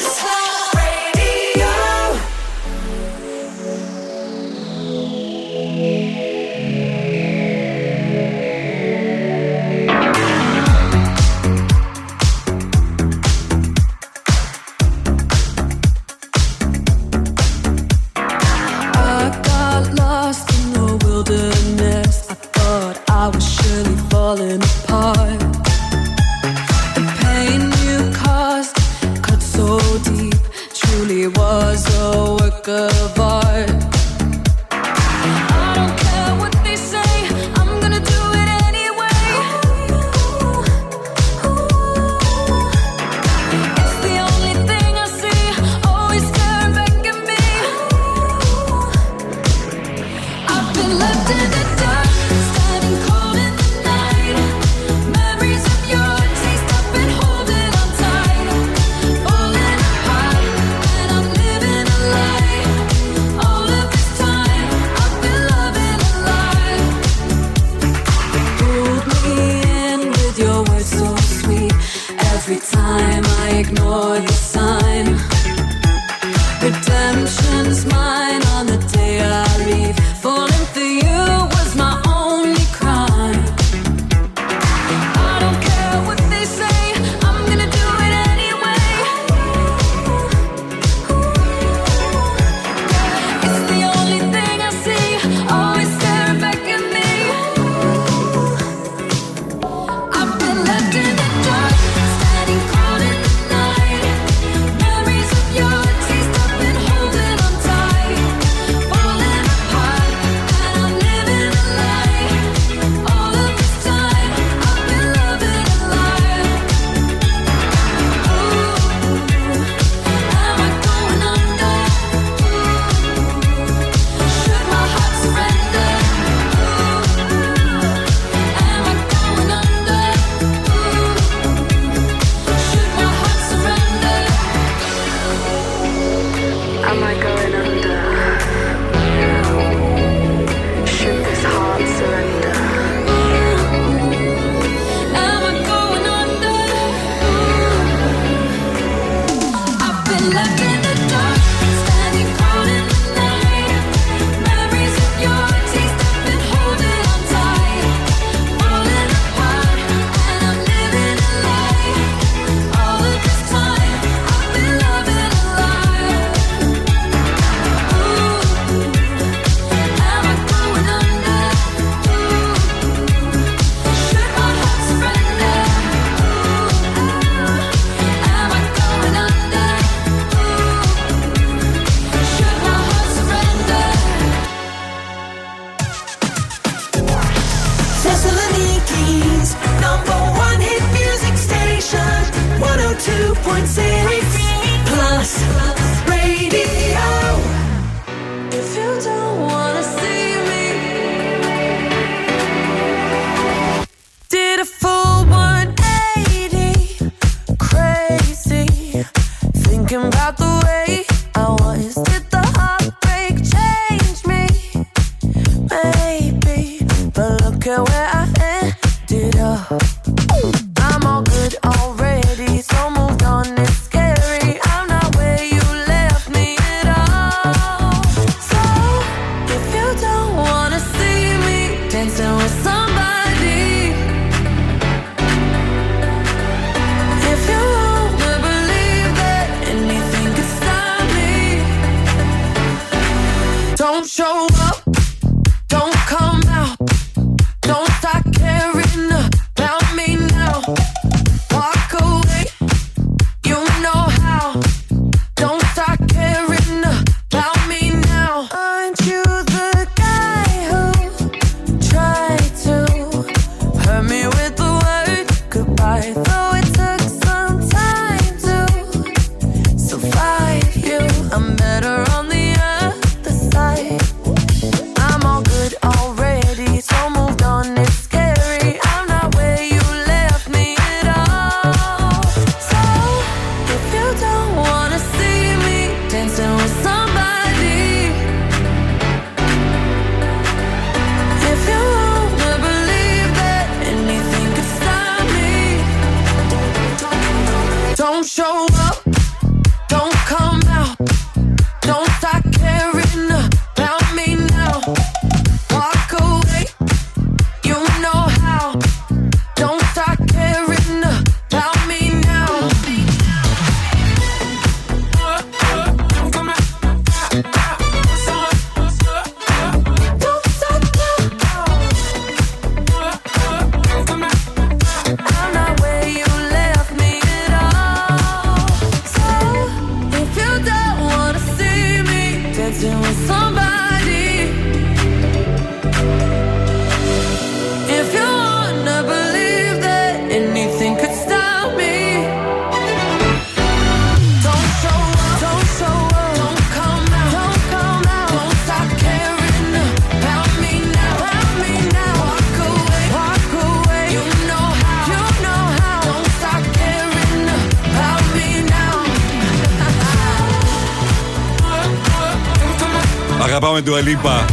αγαπάμε του Αλίπα.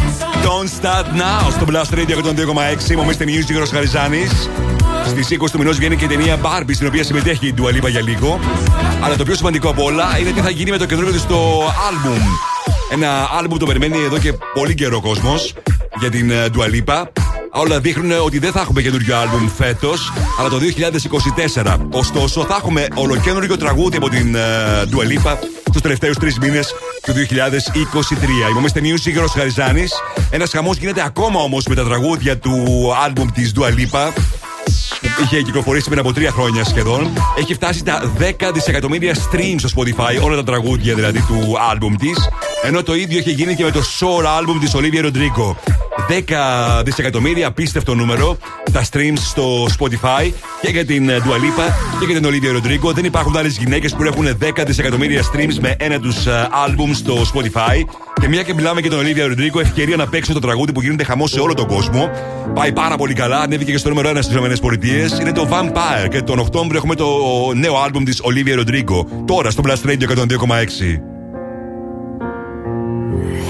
Don't start now στο Blast Radio 102,6. Μομίστε Music Ρο Χαριζάνης. Στις 20 του μηνός βγαίνει και η ταινία Barbie, στην οποία συμμετέχει η Ντουαλίπα για λίγο. Αλλά το πιο σημαντικό από όλα είναι τι θα γίνει με το καινούργιο της στο album. Ένα album το περιμένει εδώ και πολύ καιρό ο κόσμος για την Ντουαλίπα. Όλα δείχνουν ότι δεν θα έχουμε καινούριο άλμπουμ φέτος, αλλά το 2024. Ωστόσο, θα έχουμε ολοκένουργιο τραγούδι από την Dua Lipa του τελευταίους τρεις μήνες του 2023. Είμαστε Music Γιώργο Χαριζάνη. Ένας χαμός γίνεται ακόμα όμως με τα τραγούδια του άλμπουμ της Dua Lipa. Είχε κυκλοφορήσει πριν από τρία χρόνια σχεδόν. Έχει φτάσει τα 10 δισεκατομμύρια streams στο Spotify, όλα τα τραγούδια δηλαδή του άλμπουμ της. Ενώ το ίδιο είχε γίνει και με το Soul album της Olivia Rodrigo. 10 δισεκατομμύρια, απίστευτο νούμερο. Τα streams στο Spotify και για την Dua Lipa και για την Olivia Rodrigo. Δεν υπάρχουν άλλες γυναίκες που έχουν 10 δισεκατομμύρια streams με ένα τους album στο Spotify. Και μια και μιλάμε για τον Olivia Rodrigo, ευκαιρία να παίξει το τραγούδι που γίνεται χαμός σε όλο τον κόσμο. Πάει πάρα πολύ καλά, ανέβηκε και στο νούμερο 1 στις ΗΠΑ. Είναι το Vampire και τον Οκτώβριο έχουμε το νέο album της Olivia Rodrigo. Τώρα στο Blast Radio 102,6.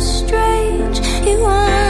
strange. You only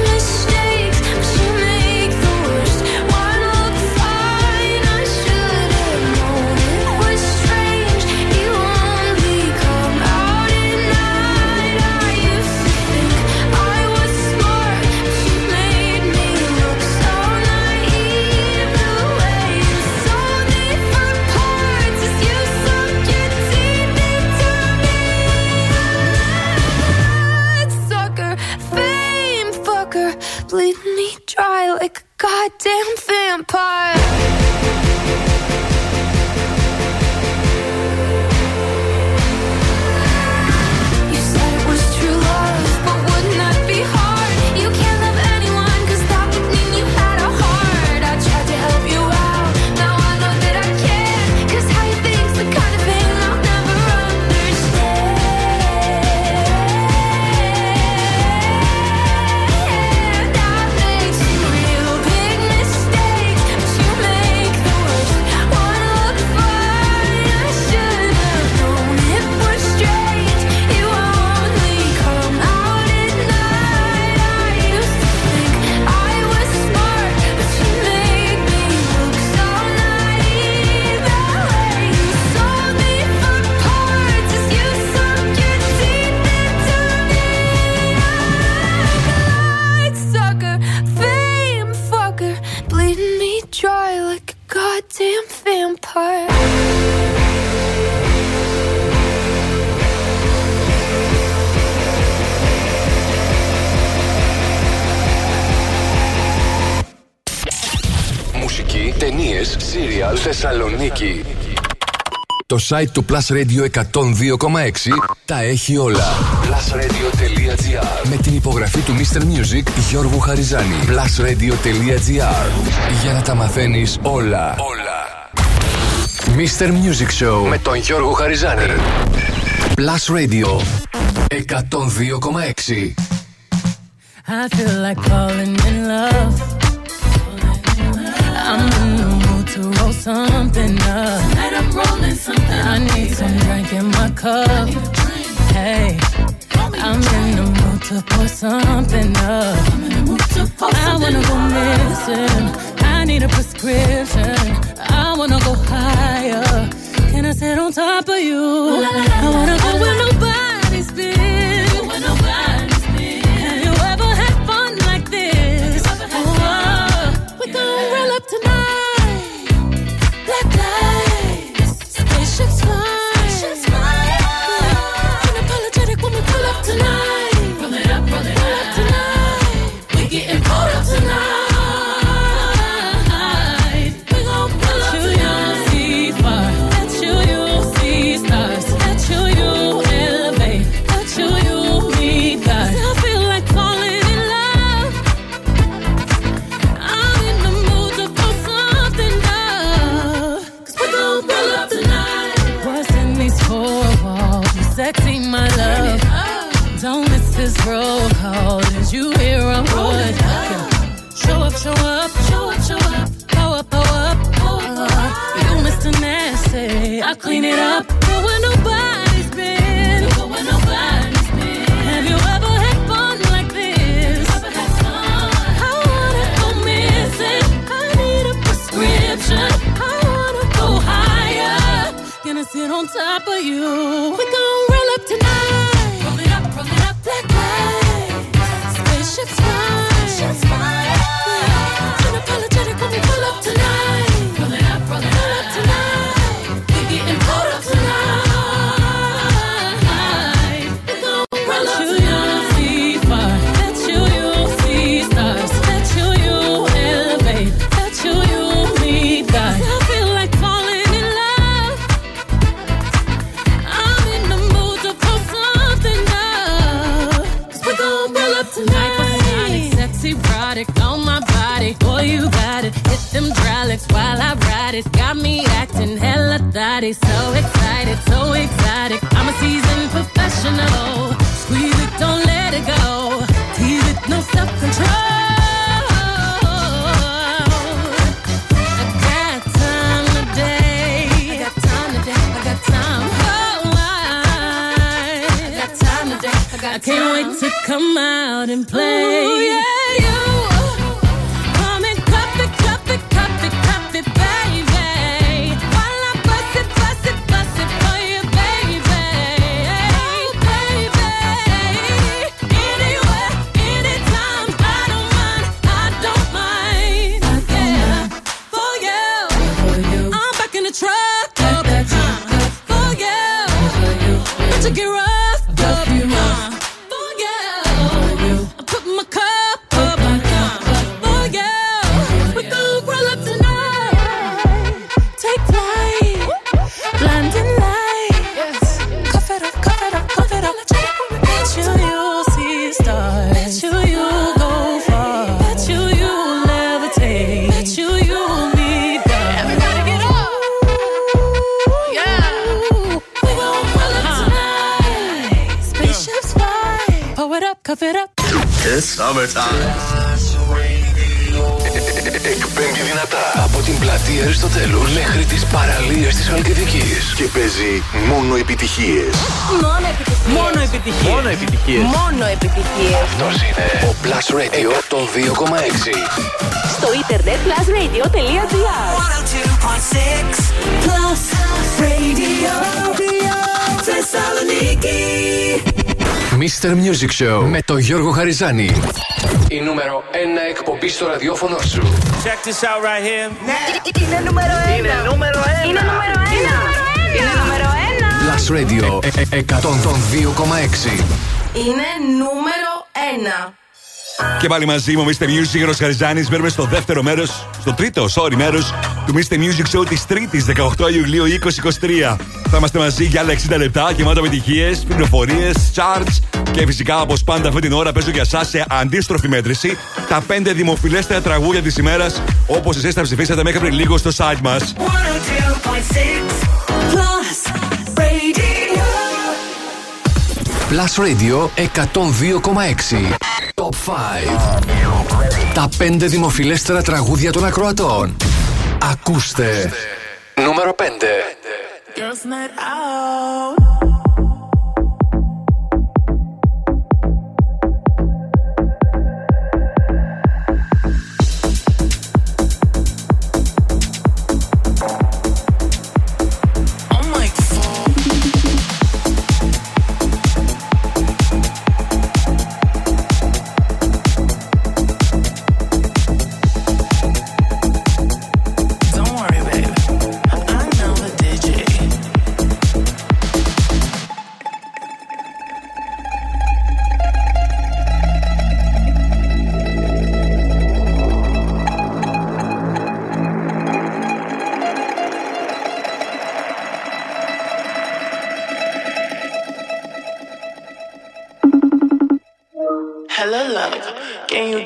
damn thing. site του Plus Radio 102,6 τα έχει όλα. plusradio.gr Με την υπογραφή του Mister Music Γιώργου Χαριζάνη. plusradio.gr Για να τα μαθαίνει όλα. Όλα. Mr. Music Show με τον Γιώργο Χαριζάνη. Plus Radio 102,6 I feel like falling in love. I'm in I need some drink in my cup. Hey, I'm in the mood to pour something up. I wanna go missing. I need a prescription. I wanna go higher. Can I sit on top of you? I wanna go with nobody. on top of you. come out and oh, play. Ooh, yeah. Μόνο επιτυχίες. Μόνο επιτυχίες. Μόνο επιτυχίες. Μόνο. Αυτός είναι ο Plus Radio το 2,6. Στο ίντερνετ plusradio.gr. 102,6 Plus Radio. Θεσσαλονίκη. Mr. Music Show με τον Γιώργο Χαριζάνη. Η νούμερο 1 εκπομπή στο ραδιόφωνο σου. Check this out right here. Ναι. Είναι νούμερο 1. Νούμερο 1. Νούμερο 1. Είναι νούμερο 1. Plus Radio 102,6. Είναι νούμερο 1. Και πάλι μαζί μου, Mr. Music, ο Χαριζάνης. Μπαίνουμε στο δεύτερο μέρος, στο τρίτο, sorry, μέρος του Mr. Music Show της Τρίτης, 18 Ιουλίου 2023. Θα είμαστε μαζί για άλλα 60 λεπτά, γεμάτο επιτυχίες, πληροφορίες, charts και φυσικά όπως πάντα αυτή την ώρα παίζω για εσά σε αντίστροφη μέτρηση τα 5 δημοφιλέστερα τραγούδια της ημέρας όπως εσείς τα ψηφίσατε μέχρι πριν λίγο στο site μας. Top 5. Τα 5 δημοφιλέστερα τραγούδια των ακροατών. Ακούστε. Νούμερο 5. Girls night out.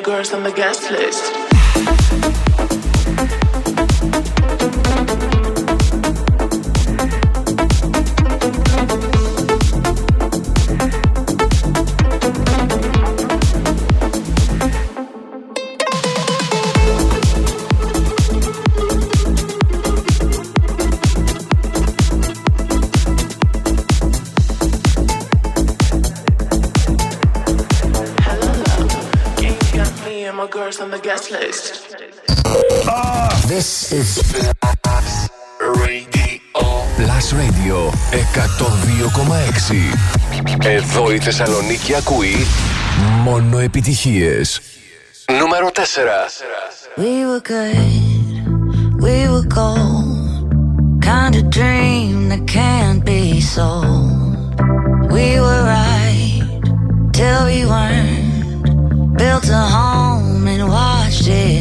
girls on the guest list. 102,6. Εδώ η Θεσσαλονίκη ακούει μόνο επιτυχίες. Νούμερο 4. We were good, we were gold. Kind of dream that can't be sold. We were right till we weren't. Built a home and watched it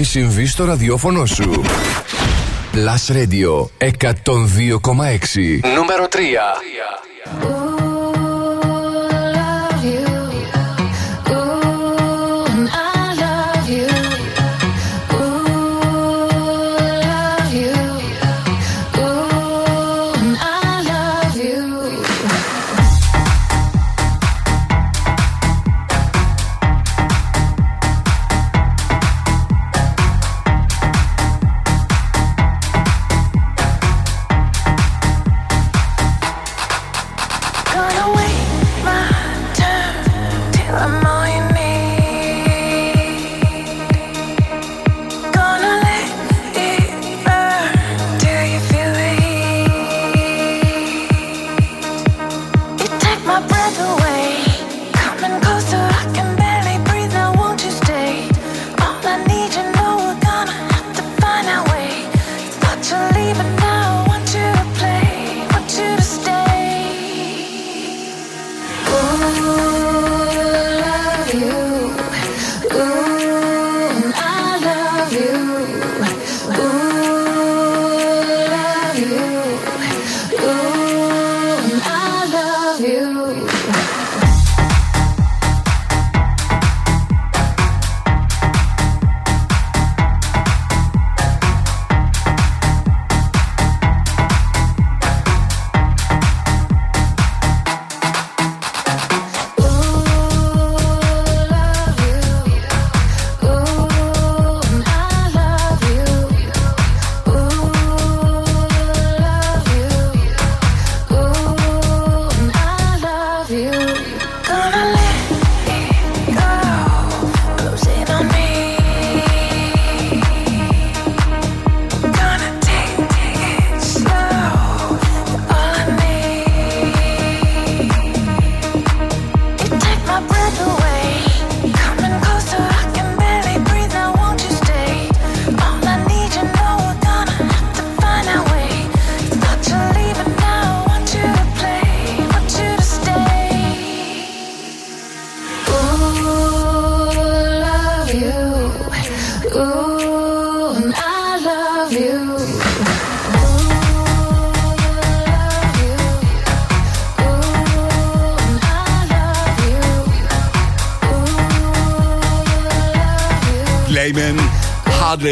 έχει συμβεί στο ραδιόφωνο σου. Plus Radio 102,6 Νούμερο 3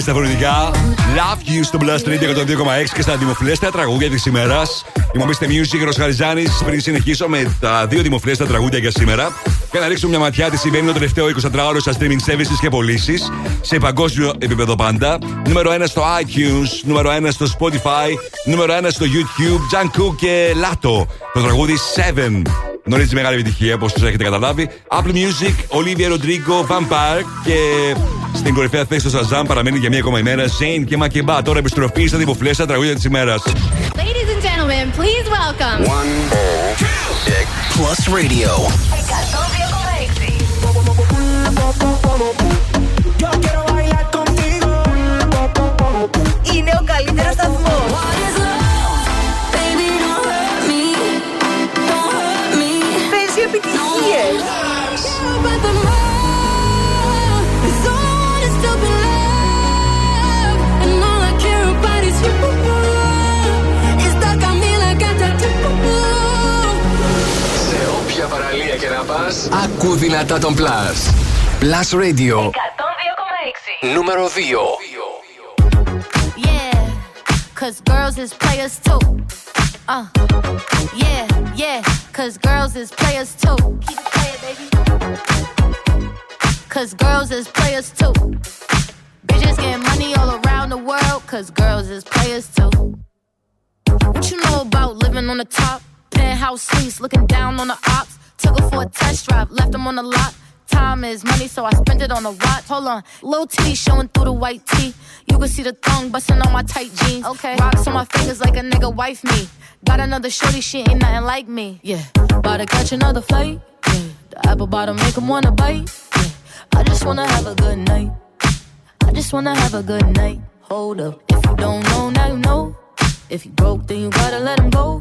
στα φωνητικά. Love you στο Blast Radio 102,6 και στα δημοφιλέστερα τραγούδια της ημέρας. Είμαστε Music Ρος Χαριζάνης. Πριν συνεχίσω με τα δύο δημοφιλέστερα τραγούδια για σήμερα, και να ρίξουμε μια ματιά τι συμβαίνει το τελευταίο 24ωρο στα streaming services και πωλήσεις σε παγκόσμιο επίπεδο πάντα. Νούμερο 1 στο iTunes, νούμερο 1 στο Spotify, νούμερο 1 στο YouTube. Jungkook και Lato. Το τραγούδι 7. Γνωρίζεις μεγάλη επιτυχία, όπως έχετε καταλάβει. Apple Music, Olivia Rodrigo, Vampire και στην κορυφαία θέση στο Shazam παραμένει για μία ακόμα ημέρα Zane και Μακεμπά. Τώρα επιστροφή στα δημοφιλέστα τραγούδια της ημέρας. Ladies and gentlemen, please welcome. Plus Radio Είναι ο καλύτερος σταθμός. και να πας Ακού δυνατά τον Plus Plus Radio 102,6. Νούμερο 2 Yeah, Cause girls is players too. Uh, yeah, yeah, cause girls is players too. Keep it playing, baby. Cause girls is players too. Bitches getting money all around the world, cause girls is players too. What you know about living on the top? Penthouse suites, looking down on the ops. Took her for a test drive, left them on the lot. Time is money, so I spend it on a watch. Hold on, little titty showing through the white tee. You can see the thong busting on my tight jeans. Okay, rocks on my fingers like a nigga wife me. Got another shorty, she ain't nothing like me. Yeah, about to catch another flight. Yeah, the apple bottom make 'em wanna bite. Yeah, I just wanna have a good night. I just wanna have a good night. Hold up, if you don't know, now you know. If you broke, then you gotta let him go.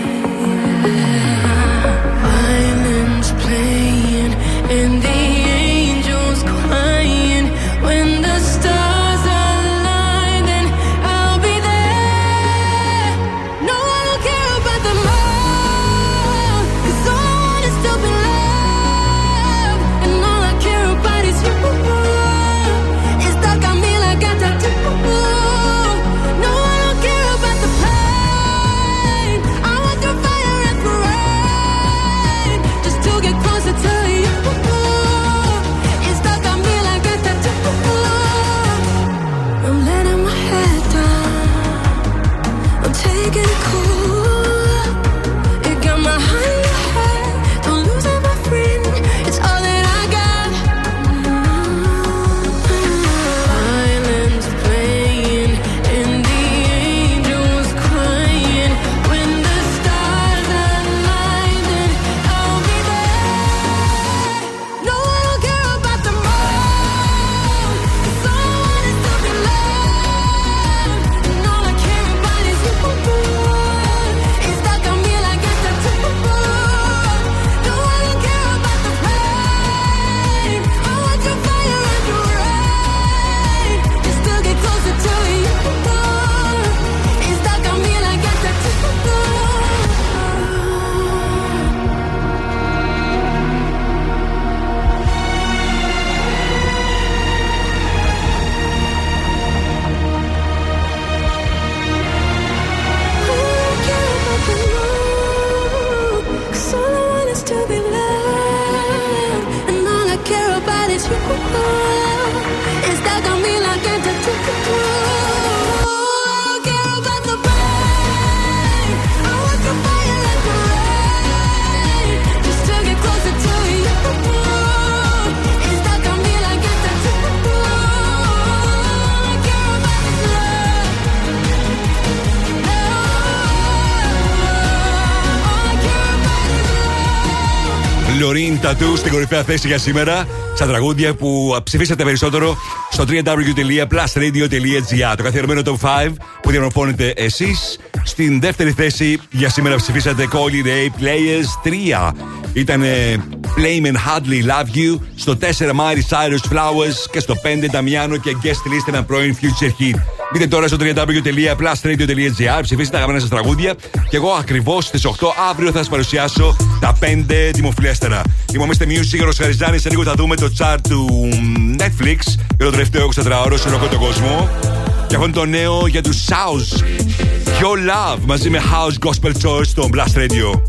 Λωρίν Τατού στην κορυφαία θέση για σήμερα. Στα τραγούδια που ψηφίσατε περισσότερο στο www.plusradio.gr. Το καθιερωμένο top 5 που διαμορφώνετε εσείς. Στην δεύτερη θέση για σήμερα ψηφίσατε Colly Ray Players 3. Ήταν Playman Hadley Love You. Στο 4 Mary Cyrus Flowers. Και στο 5 Damiano και Guest List ένα πρώην Future Hit. Μπείτε τώρα στο www.plusradio.gr, ψηφίστε τα αγαπημένα σας τραγούδια. Και εγώ ακριβώς στις 8 αύριο θα σας παρουσιάσω τα 5 δημοφιλέστερα. Είμαι ο Mr. Music, ο Ροσχαριζάνη. Σε λίγο θα δούμε το chart του Netflix για το τελευταίο 24 ώρο σε όλο τον κόσμο. Και αυτό είναι το νέο για τους South. Your Love μαζί με House Gospel Choice στο Blast Radio.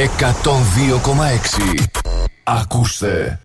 102,6. Ακούστε.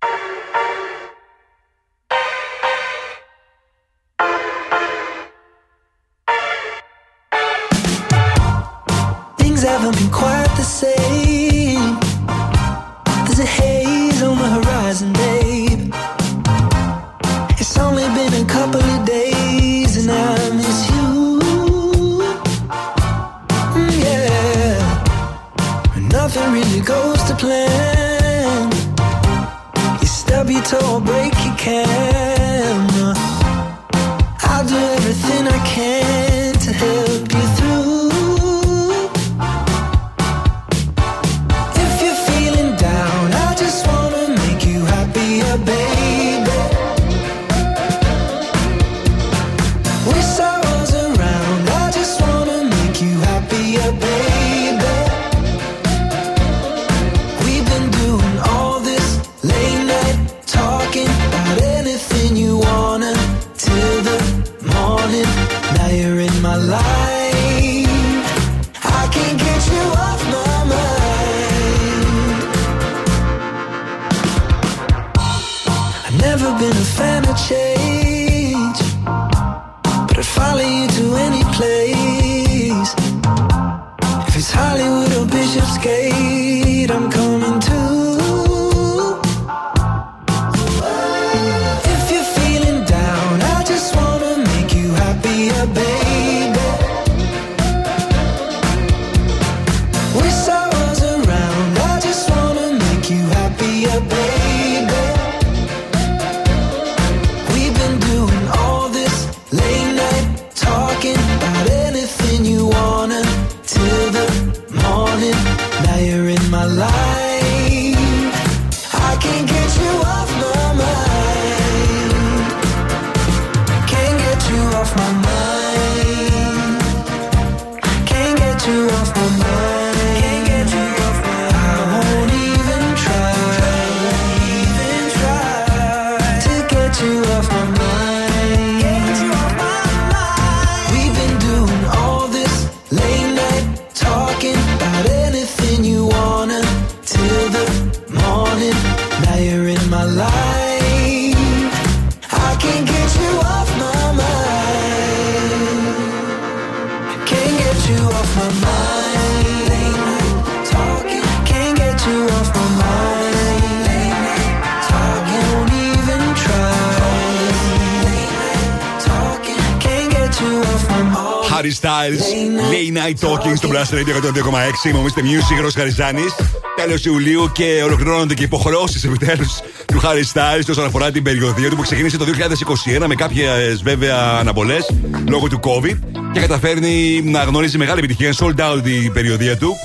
Night Talking στο Blast Radio 102,6. Είμαι ο Mr. Music, Ρος Χαριζάνης. Τέλος Ιουλίου και ολοκληρώνονται και υποχρεώσεις επιτέλους του Harry Styles όσον αφορά την περιοδία του που ξεκίνησε το 2021 με κάποιες βέβαια αναβολές λόγω του COVID και καταφέρνει να γνωρίζει μεγάλη επιτυχία. Sold out η περιοδία του.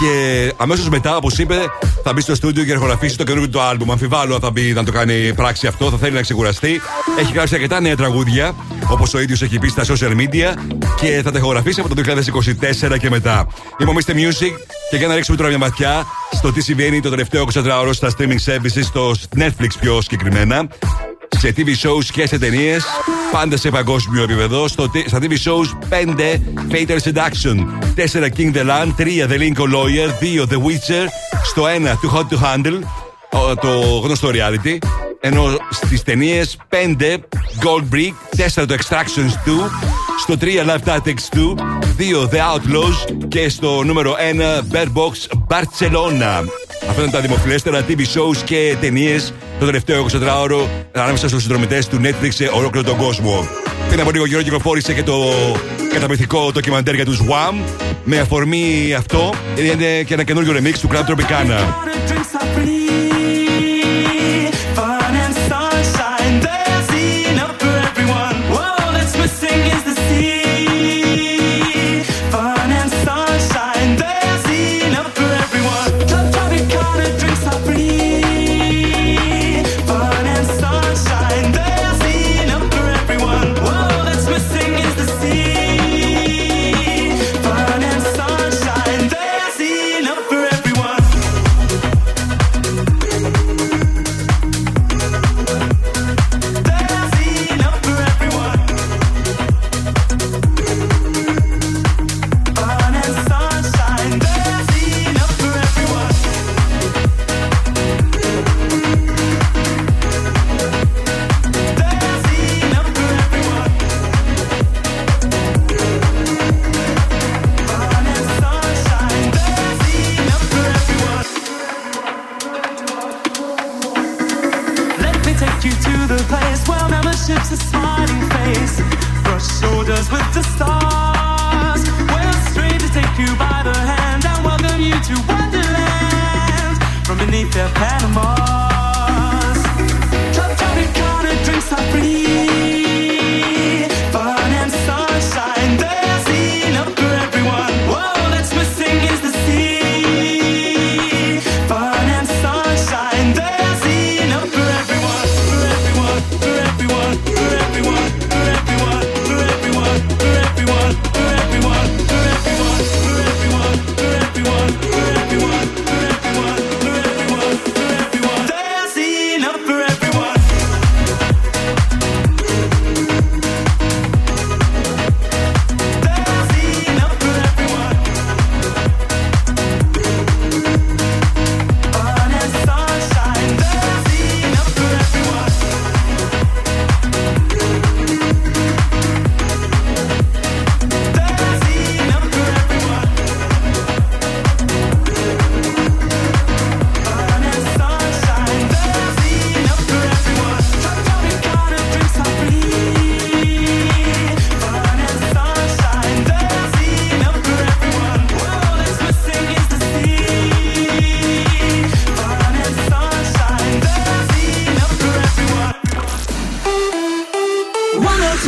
Και αμέσως μετά, όπως είπε, θα μπει στο στούντιο και ηχογραφήσει το καινούργιο του άλμπουμ. Αμφιβάλλω αν θα μπει να το κάνει πράξη αυτό, θα θέλει να ξεκουραστεί. Έχει γράψει αρκετά νέα τραγούδια, όπως ο ίδιος έχει πει στα social media και θα τα ηχογραφήσει από το 2024 και μετά. Είμαι ο Mr. Music και για να ρίξουμε τώρα μια ματιά στο τι συμβαίνει το τελευταίο 24ωρο στα streaming services, στο Netflix πιο συγκεκριμένα σε TV shows και σε ταινίε, πάντα σε παγκόσμιο επίπεδο. Στο, στα TV shows 5 Fatal Seduction, 4 King the Land, 3 The Lincoln Lawyer, 2 The Witcher, στο 1 Too Hot to Handle, ο- το γνωστό reality. Ενώ στι ταινίε 5 Gold Brick, 4 το Extractions 2, στο 3 Life Tactics 2, 2 The Outlaws και στο νούμερο 1 Bird Box Barcelona. Αυτά είναι τα δημοφιλέστερα TV shows και ταινίες το τελευταίο 24ωρο ανάμεσα στους συνδρομητές του Netflix σε ολόκληρο τον κόσμο. Πριν από λίγο καιρό κυκλοφόρησε και το καταπληκτικό ντοκιμαντέρ για τους Wham. Με αφορμή αυτό είναι και ένα καινούριο remix του Club Tropicana.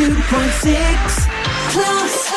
2.6 plus.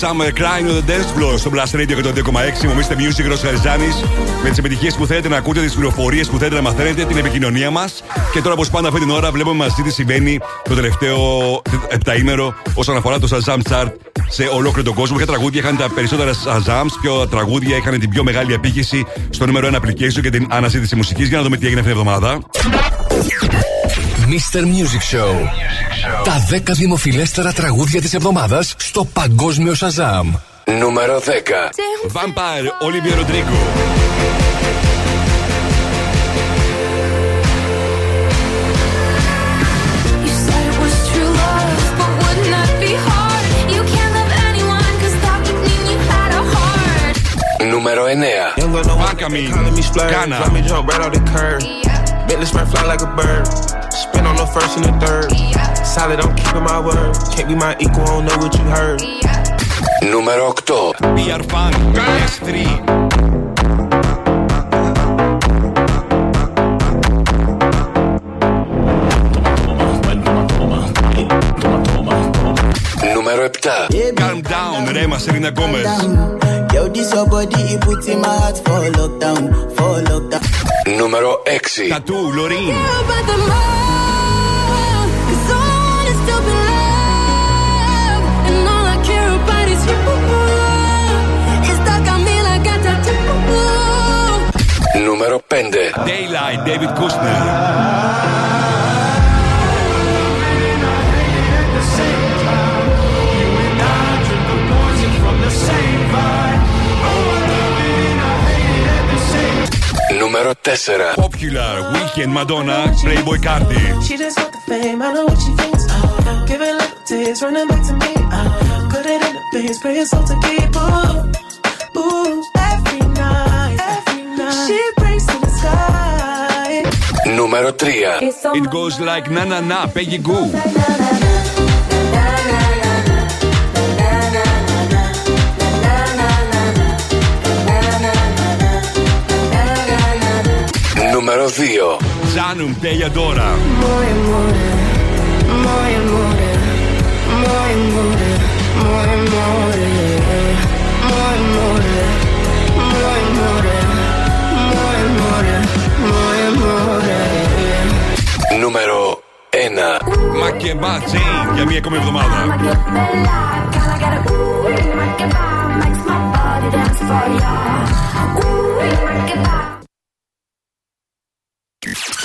Summer Crying on the Dance Floor στο Blast Radio 102,6. Μου Mr. Music Ροσχαριζάνη. Με τις επιτυχίες που θέλετε να ακούτε, τις πληροφορίες που θέλετε να μαθαίνετε, την επικοινωνία μας. Και τώρα, όπως πάντα, αυτή την ώρα βλέπουμε μαζί τι συμβαίνει το τελευταίο επταήμερο όσον αφορά το Shazam Chart σε ολόκληρο τον κόσμο. Ποια τραγούδια είχαν τα περισσότερα Shazams, ποια τραγούδια είχαν την πιο μεγάλη απήχηση στο νούμερο 1 application και την αναζήτηση μουσικής. Για να δούμε τι έγινε αυτήν την εβδομάδα. Mr. Music Show. Τα 10 δημοφιλέστερα τραγούδια της εβδομάδας στο Παγκόσμιο Σαζάμ. Νούμερο 10. Vampire, Olivia Rodrigo. You said it was true love, but wouldn't that be hard? You can't love anyone 'cause that would mean you had a heart. Νούμερο 9. Βάκαμι, Κάνα. On the first and the third. Solid, I'm keeping my word. Can't be my equal, I don't know what you heard. Νούμερο 8. PR Fun, S3. Νούμερο 7. Calm down, Ρέμα Σελίνα Γκόμες. Yo, this your body, it puts in my heart for lockdown, for lockdown. Νούμερο 6. Τατού, Λωρίν. Νούμερο 5. Daylight, David Kushner. Νούμερο 4. Popular, Weekend, Madonna, Playboy Cardi. She just want the fame, I know what she thinks. Uh, give it little taste, running back to me. Uh, put it in the face, pray it's all to keep. Ooh, ooh, every night, Νούμερο 3. It goes like na na na, Peggy Goo. Νούμερο 2. Zanum, Teia Dora. More amore, more amore, more amore, more amore, more Νούμερο 1. Μακεμπά Chain για μία ακόμη εβδομάδα. The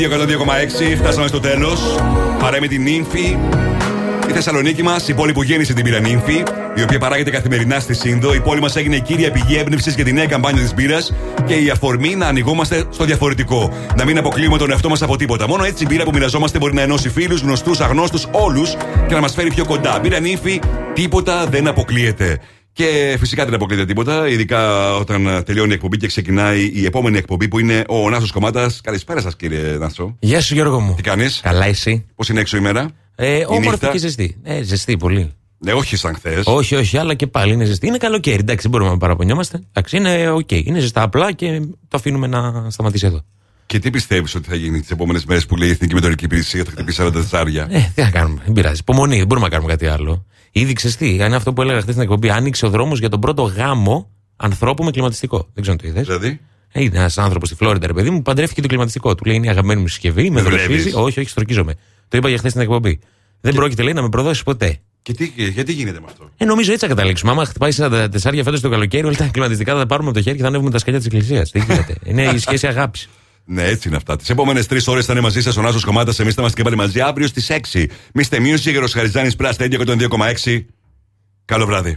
Radio 102,6 φτάσαμε στο τέλος. Παρέ με την νύμφη. Η Θεσσαλονίκη μας, η πόλη που γέννησε την πύρα νύμφη, η οποία παράγεται καθημερινά στη Σύνδο. Η πόλη μας έγινε η κύρια πηγή έμπνευσης για τη νέα καμπάνια της μπύρα και η αφορμή να ανοιγόμαστε στο διαφορετικό. Να μην αποκλείουμε τον εαυτό μας από τίποτα. Μόνο έτσι η μπύρα που μοιραζόμαστε μπορεί να ενώσει φίλους, γνωστούς, αγνώστους, όλους και να μας φέρει πιο κοντά. Μπύρα νύμφη, τίποτα δεν αποκλείεται. Και φυσικά δεν αποκλείεται τίποτα, ειδικά όταν τελειώνει η εκπομπή και ξεκινάει η επόμενη εκπομπή που είναι ο Νάσος Κομμάτα. Καλησπέρα σας, κύριε Νάσο. Γεια σου, Γιώργο μου. Τι κάνεις; Καλά, εσύ. Πώς είναι έξω η μέρα; Ε, Η όμορφη νύχτα; και ζεστή. Ε, ζεστή πολύ. Ναι, όχι σαν χθες. Όχι, όχι, αλλά και πάλι είναι ζεστή. Είναι καλοκαίρι, εντάξει, δεν μπορούμε να παραπονιόμαστε. Εντάξει, είναι οκ. Είναι ζεστά απλά και το αφήνουμε να σταματήσει εδώ. Και τι πιστεύεις ότι θα γίνει τις επόμενες μέρες που λέει η Εθνική Μετεωρική Υπηρεσία θα χτυπήσει 40 τεσσάρια; Ε, τι να κάνουμε, δεν πειράζει. Υπομονή, δεν μπορούμε να κάνουμε κάτι άλλο. Ήδη ξέρεις τι, είναι αυτό που έλεγα χθες στην εκπομπή. Άνοιξε ο δρόμος για τον πρώτο γάμο ανθρώπου με κλιματιστικό. Δεν ξέρω αν το είδες. Δηλαδή; Ε, είναι ένας άνθρωπος στη Φλόριντα, ρε παιδί μου, παντρεύτηκε το κλιματιστικό. Του λέει είναι η αγαπημένη μου συσκευή, με Δεν δροσίζει. δουλεύεις. Όχι, όχι, στροκίζομαι. Το είπα για χθες στην εκπομπή. Δεν πρόκειται, λέει, να με προδώσει ποτέ. Και τι, γιατί γίνεται με αυτό; Ε, νομίζω έτσι θα καταλήξουμε. Άμα χτυπάει 44 φέτος το καλοκαίρι, όλα τα [laughs] κλιματιστικά θα τα πάρουμε από το χέρι και θα ανέβουμε τα σκαλιά της Εκκλησίας. Τι γίνεται. [laughs] Είναι η σχέση αγάπης. Ναι, έτσι είναι αυτά. Τις επόμενες τρεις ώρες θα είναι μαζί σας ο Νάσος Κομμάτα. Εμείς θα είμαστε και πάλι μαζί αύριο στις 6. Μίστε Music, Ροσχαριζάνης Plus, 102,6. Καλό βράδυ.